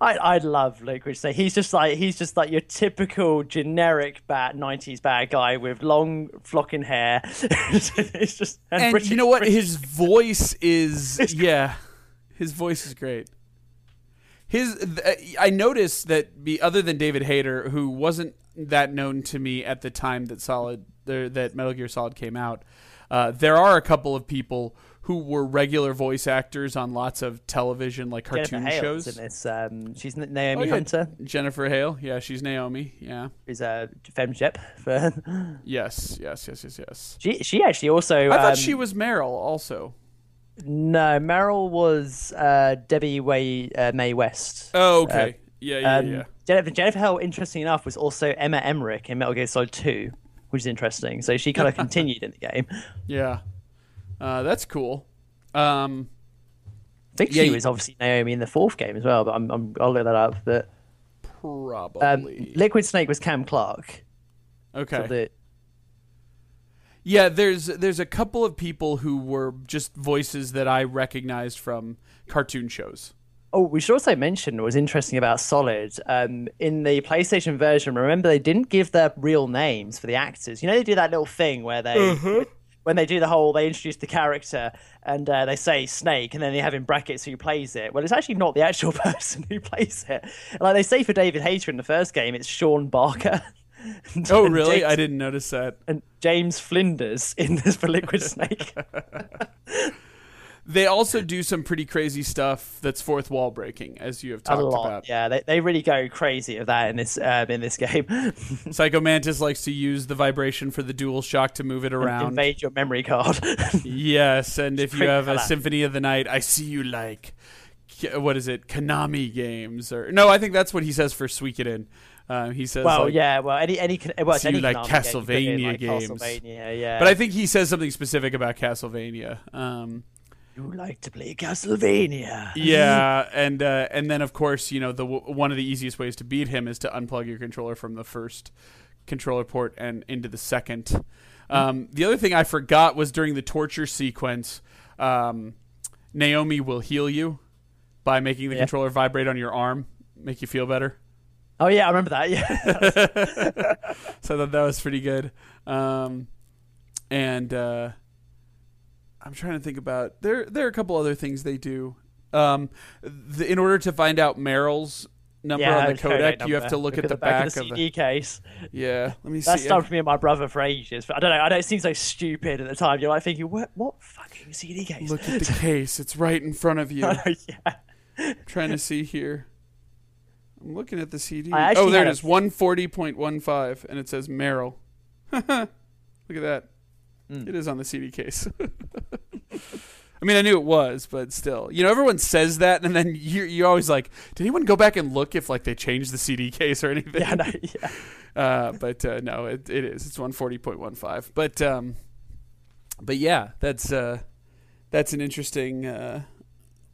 I I love Liquid Snake. He's just like he's just like your typical generic bad '90s bad guy with long flocking hair. it's just and British- you know what? British- His voice is yeah, his voice is great. His th- I noticed that be other than David Hayter, who wasn't that known to me at the time that Solid that Metal Gear Solid came out. Uh, there are a couple of people who were regular voice actors on lots of television, like cartoon Jennifer cartoon Hale's shows. in this. Um, she's Naomi Oh, yeah. Hunter. Jennifer Hale, yeah, she's Naomi. Yeah, Who's a femshep for. yes, yes, yes, yes, yes. She she actually also. I thought um, she was Meryl also. No, Meryl was uh, Debbie Way, uh, Mae West. Oh, okay. yeah, yeah, Um, yeah. Jennifer, Jennifer Hale, interesting enough, was also Emma Emmerich in Metal Gear Solid 2, which is interesting. So she kind of continued in the game. Yeah, uh, that's cool. Um, I think Yeah, she was obviously Naomi in the fourth game as well, but I'm, I'm, I'll look that up. But um, probably Liquid Snake was Cam Clarke. okay. For the, yeah, there's there's a couple of people who were just voices that I recognized from cartoon shows. Oh, we should also mention what was interesting about Solid. Um, in the PlayStation version, remember they didn't give their real names for the actors. You know, they do that little thing where they, Uh-huh. when they do the whole, they introduce the character and uh, they say Snake, and then they have in brackets who plays it. Well, it's actually not the actual person who plays it. Like they say for David Hayter in the first game, it's Sean Barker. And- Oh, really? James, I didn't notice that. And James Flinders in this for Liquid Snake. They also do some pretty crazy stuff that's fourth wall breaking, as you have talked about. yeah. They, they really go crazy of that in this um, in this game. Psycho Mantis likes to use the vibration for the dual shock to move it around. invade your memory card. Yes, and if you have a. Symphony of the Night, I see you like what is it, Konami games or no? I think that's what he says for Suikoden. Uh, he says, well, like- yeah, well, any any well, you any like Konami game, in, Castlevania like, games. Castlevania, yeah. but I think he says something specific about Castlevania. Um, you like to play Castlevania. yeah, and uh, and then of course you know the one of the easiest ways to beat him is to unplug your controller from the first controller port and into the second. Um, the other thing I forgot was during the torture sequence, um, Naomi will heal you by making the Yeah. controller vibrate on your arm, make you feel better. Oh yeah, I remember that. Yeah, so thought that was pretty good. Um, and uh, I'm trying to think about there. There are a couple other things they do. Um, the, in order to find out Meryl's number yeah, on the codec, you have to look, at, the, back, back, of the. CD case. Yeah, let me That's see. done for me and my brother for ages. But I don't know. I know it seems so stupid at the time. You're like thinking, what, what fucking CD case? Look at the case. It's right in front of you. Know, yeah. trying to see here. I'm looking at the CD. Oh, there it is. 140.15, and it says Meryl. Look at that. Hmm. It is on the CD case. I mean, I knew it was, but still, you know, everyone says that, and then you you always like, did anyone go back and look if like they changed the CD case or anything? Yeah, know, yeah. uh, but uh, no, it, it is. It's one forty point one five. But um, but yeah, that's uh, that's an interesting uh,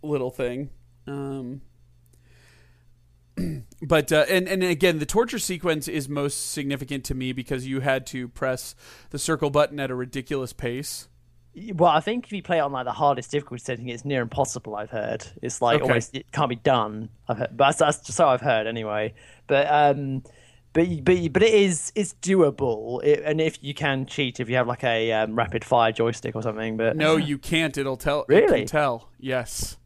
little thing. Um, but uh, and and again, the torture sequence is most significant to me because you had to press the circle button at a ridiculous pace. Well, I think if you play it on like the hardest difficulty setting, it's near impossible. I've heard it's like Okay. almost it can't be done. I've heard, but that's, that's just so I've heard anyway. But um, but but but it is it's doable. It, and if you can cheat, if you have like a um, rapid fire joystick or something. But No, you can't. It'll tell. It Really? can tell. Yes.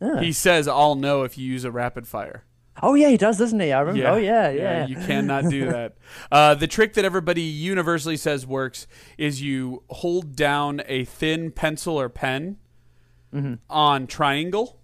Ah. He says, "I'll know if you use a rapid fire." Oh yeah, he does, doesn't he? I remember. Oh yeah, yeah. You cannot do that. Uh, the trick that everybody universally says works is you hold down a thin pencil or pen Mm-hmm. on triangle,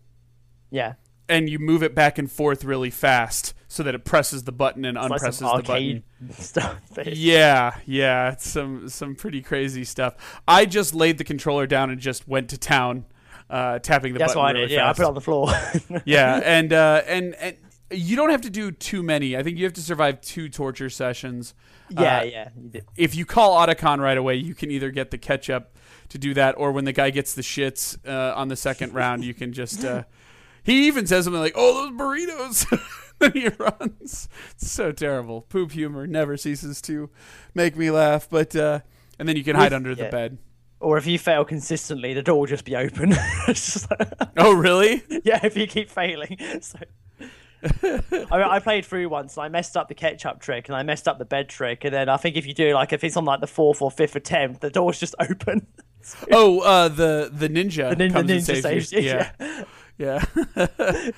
yeah. and you move it back and forth really fast so that it presses the button and It's like unpresses some the button. stuff. Yeah, yeah, it's some some pretty crazy stuff. I just laid the controller down and just went to town, uh, tapping the That's button what I really did. Yeah, I put it on the floor. yeah, and uh, and and you don't have to do too many. I think you have to survive two torture sessions. yeah, Uh, yeah. You. If you call Otacon right away, you can either get the ketchup to do that, or when the guy gets the shits uh, on the second round, you can just. Uh, he even says something like, "Oh, those burritos." then he runs. It's so terrible. Poop humor never ceases to make me laugh. But uh, and then you can hide under the bed. Or if you fail consistently, the door will just be open. Like- Oh, really? yeah, if you keep failing. So. I, mean, I played through once and I messed up the ketchup trick and I messed up the bed trick and then I think if you do like if it's on like the fourth or fifth attempt the door's just open. Oh, uh, the the ninja The, nin- the ninja saves you. you. Yeah. Yeah.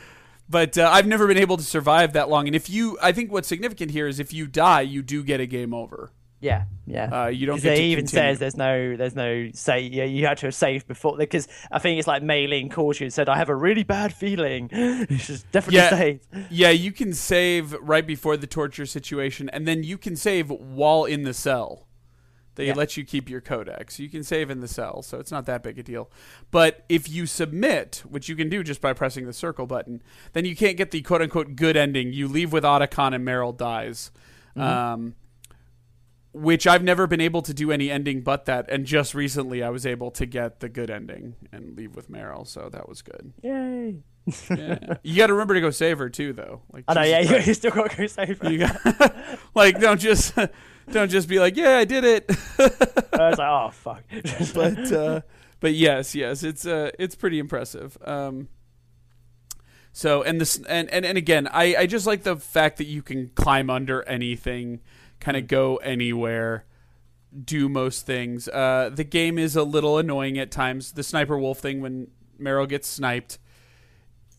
but uh, I've never been able to survive that long. And if you, I think what's significant here is if you die, you do get a game over. Yeah, yeah. Uh, you don't get to even continue. says there's no there's no say yeah you had to have saved before because I think it's like Mei Ling called you and said I have a really bad feeling. You should definitely Yeah. save. Yeah, you can save right before the torture situation, and then you can save while in the cell. They Yeah. let you keep your codecs. You can save in the cell, so it's not that big a deal. But if you submit, which you can do just by pressing the circle button, then you can't get the quote unquote good ending. You leave with Otacon and Meryl dies. Um, which I've never been able to do any ending but that. And just recently I was able to get the good ending and leave with Meryl, so that was good. Yay! Yeah. you got to remember to go save her too, though. Like, know. Jesus Yeah, Christ. you still got to go save her. You got, like don't just don't just be like, yeah, I did it. I was like, oh fuck. but uh, but yes, yes, it's uh, it's pretty impressive. Um, so and this and, and and again, I I just like the fact that you can climb under anything, kind of go anywhere. Do most things. Uh, the game is a little annoying at times. The sniper wolf thing when Meryl gets sniped,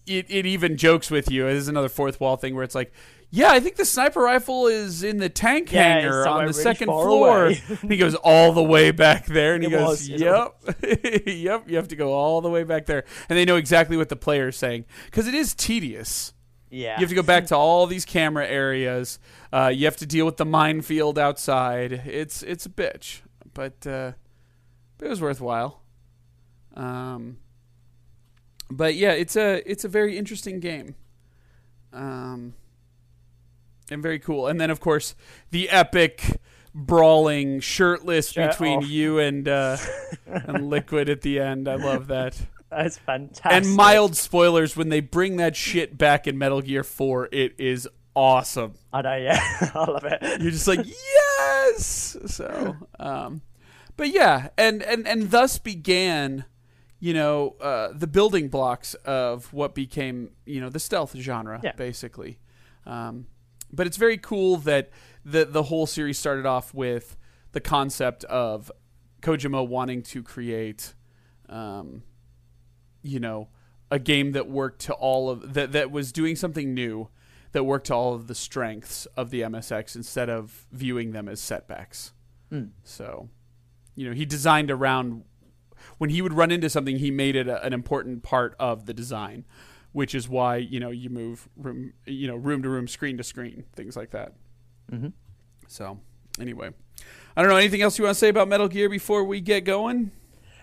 it, it even jokes with you. This is another fourth wall thing where it's like, yeah, I think the sniper rifle is in the tank Yeah, hangar on the second floor. he goes all the way back there, and he goes, was, "Yep, yep." You have to go all the way back there, and they know exactly what the player is saying because it is tedious. yeah. You have to go back to all these camera areas. Uh, you have to deal with the minefield outside. It's it's a bitch, but uh, it was worthwhile. Um, but yeah, it's a it's a very interesting game. Um, and very cool. And then of course the epic brawling shirtless Shirt between off. you and uh, and Liquid at the end. I love that. That's fantastic. And mild spoilers when they bring that shit back in Metal Gear 4, it is awesome. I know. Yeah, I love it. You're just like, yes. So, um, but yeah, and and and thus began, you know, uh, the building blocks of what became, you know, the stealth genre, Yeah. basically. Um, but it's very cool that the the whole series started off with the concept of Kojima wanting to create, um, you know, a game that worked to all of that that was doing something new that worked to all of the strengths of the MSX instead of viewing them as setbacks. So, you know, he designed around when he would run into something, he made it a, an important part of the design, which is why you know you move room, you know, room to room, screen to screen, things like that. Mhm. So, anyway, I don't know anything else you want to say about Metal Gear before we get going.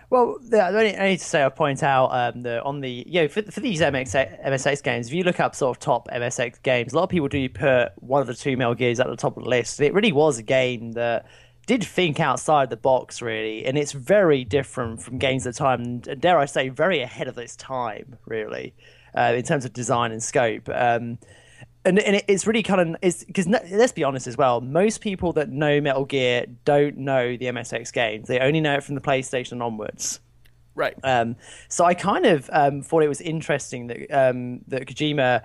Well, yeah, I need- to say, I point out um, that on the you know for, for these MSX, MSX games, if you look up sort of top MSX games, a lot of people do put one of the two Metal Gears at the top of the list. It really was a game that did think outside the box, really, and it's very different from games at the time, and dare I say, very ahead of its time, really, uh, in terms of design and scope. Um, and, and it's really kind of it's because let's be honest as well. Most people that know Metal Gear don't know the MSX games. They only know it from the PlayStation onwards. Right. Um, so I kind of um, thought it was interesting that um, that Kojima,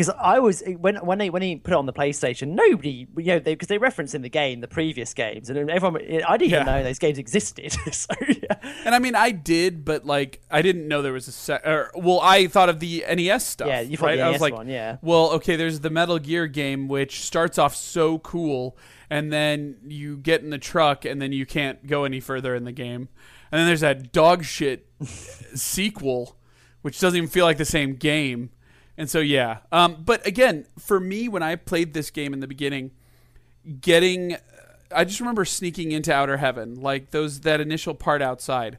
because I was when when they when he put it on the PlayStation, nobody you know because they, referenced in the game the previous games, and everyone I didn't Yeah. even know those games existed. so yeah. And I mean, I did, but like, I didn't know there was a. Or, well, I thought of the NES stuff. Yeah, you thought right? the I was NES like, one, yeah. Well, okay, there's the Metal Gear game, which starts off so cool, and then you get in the truck, and then you can't go any further in the game. And then there's that dog shit sequel, which doesn't even feel like the same game. And so, yeah. Um, but again, for me, when I played this game in the beginning, getting I just remember sneaking into outer heaven, like those that initial part outside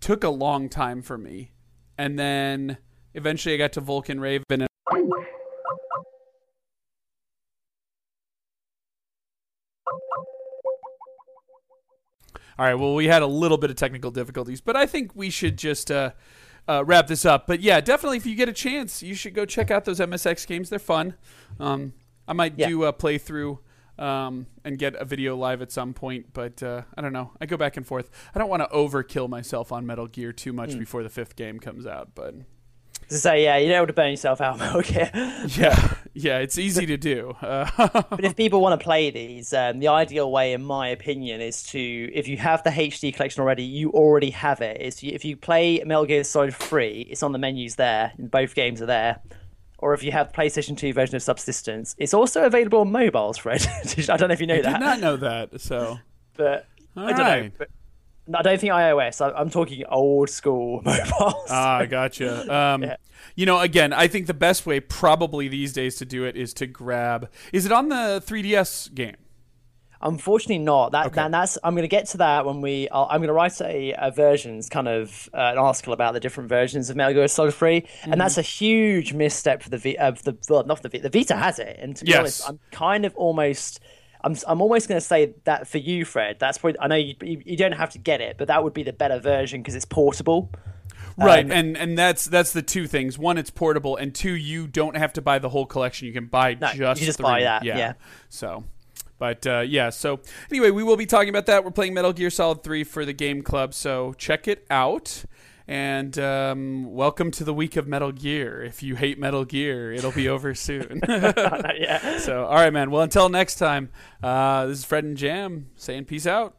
took a long time for me. And then eventually I got to Vulcan Raven and All right, well we had a little bit of technical difficulties, but I think we should just uh, uh, wrap this up. But yeah, definitely if you get a chance, you should go check out those MSX games. They're fun. Um, I might Yeah. do a playthrough um, and get a video live at some point, but uh, I don't know. I go back and forth. I don't want to overkill myself on Metal Gear too much before the fifth game comes out, but to say yeah, you don't want to burn yourself out, Gear. yeah, yeah, it's easy to do. Uh, But if people want to play these, um, the ideal way, in my opinion, is to if you have the HD collection already, you already have it. Is if you play Metal Gear Solid 3, it's on the menus there, and both games are there. Or if you have the PlayStation 2 version of Subsistence, it's also available on mobiles, Fred. I don't know if you know I that, did not know that. So but I don't know. Alright. But I don't think iOS. I, I'm talking old school mobiles. Ah, gotcha. Um, Yeah. You know, again, I think the best way probably these days to do it is to grab. Is it on the 3DS game? Unfortunately, not. That, Okay. that that's. I'm going to get to that when we. I'll, I'm going to write a, a versions kind of uh, an article about the different versions of Metal Gear Solid 3, Mm-hmm. and that's a huge misstep for the V. Of the well, not the V. The Vita has it, and to be Yes. honest, I'm kind of almost. I'm, I'm almost going to say that for you, Fred. That's probably. I know you, you don't have to get it, but that would be the better version because it's portable. Right, Um, and and that's that's the two things. One, it's portable, and two, you don't have to buy the whole collection. You can buy No, you just just three. buy that, yeah. So, but uh, yeah. So anyway, we will be talking about that. We're playing Metal Gear Solid Three for the Game Club, so check it out. And um, welcome to the week of Metal Gear. If you hate Metal Gear, it'll be over soon. yeah. so, all right, man. Well, until next time, uh, this is Fred and Jam saying peace out.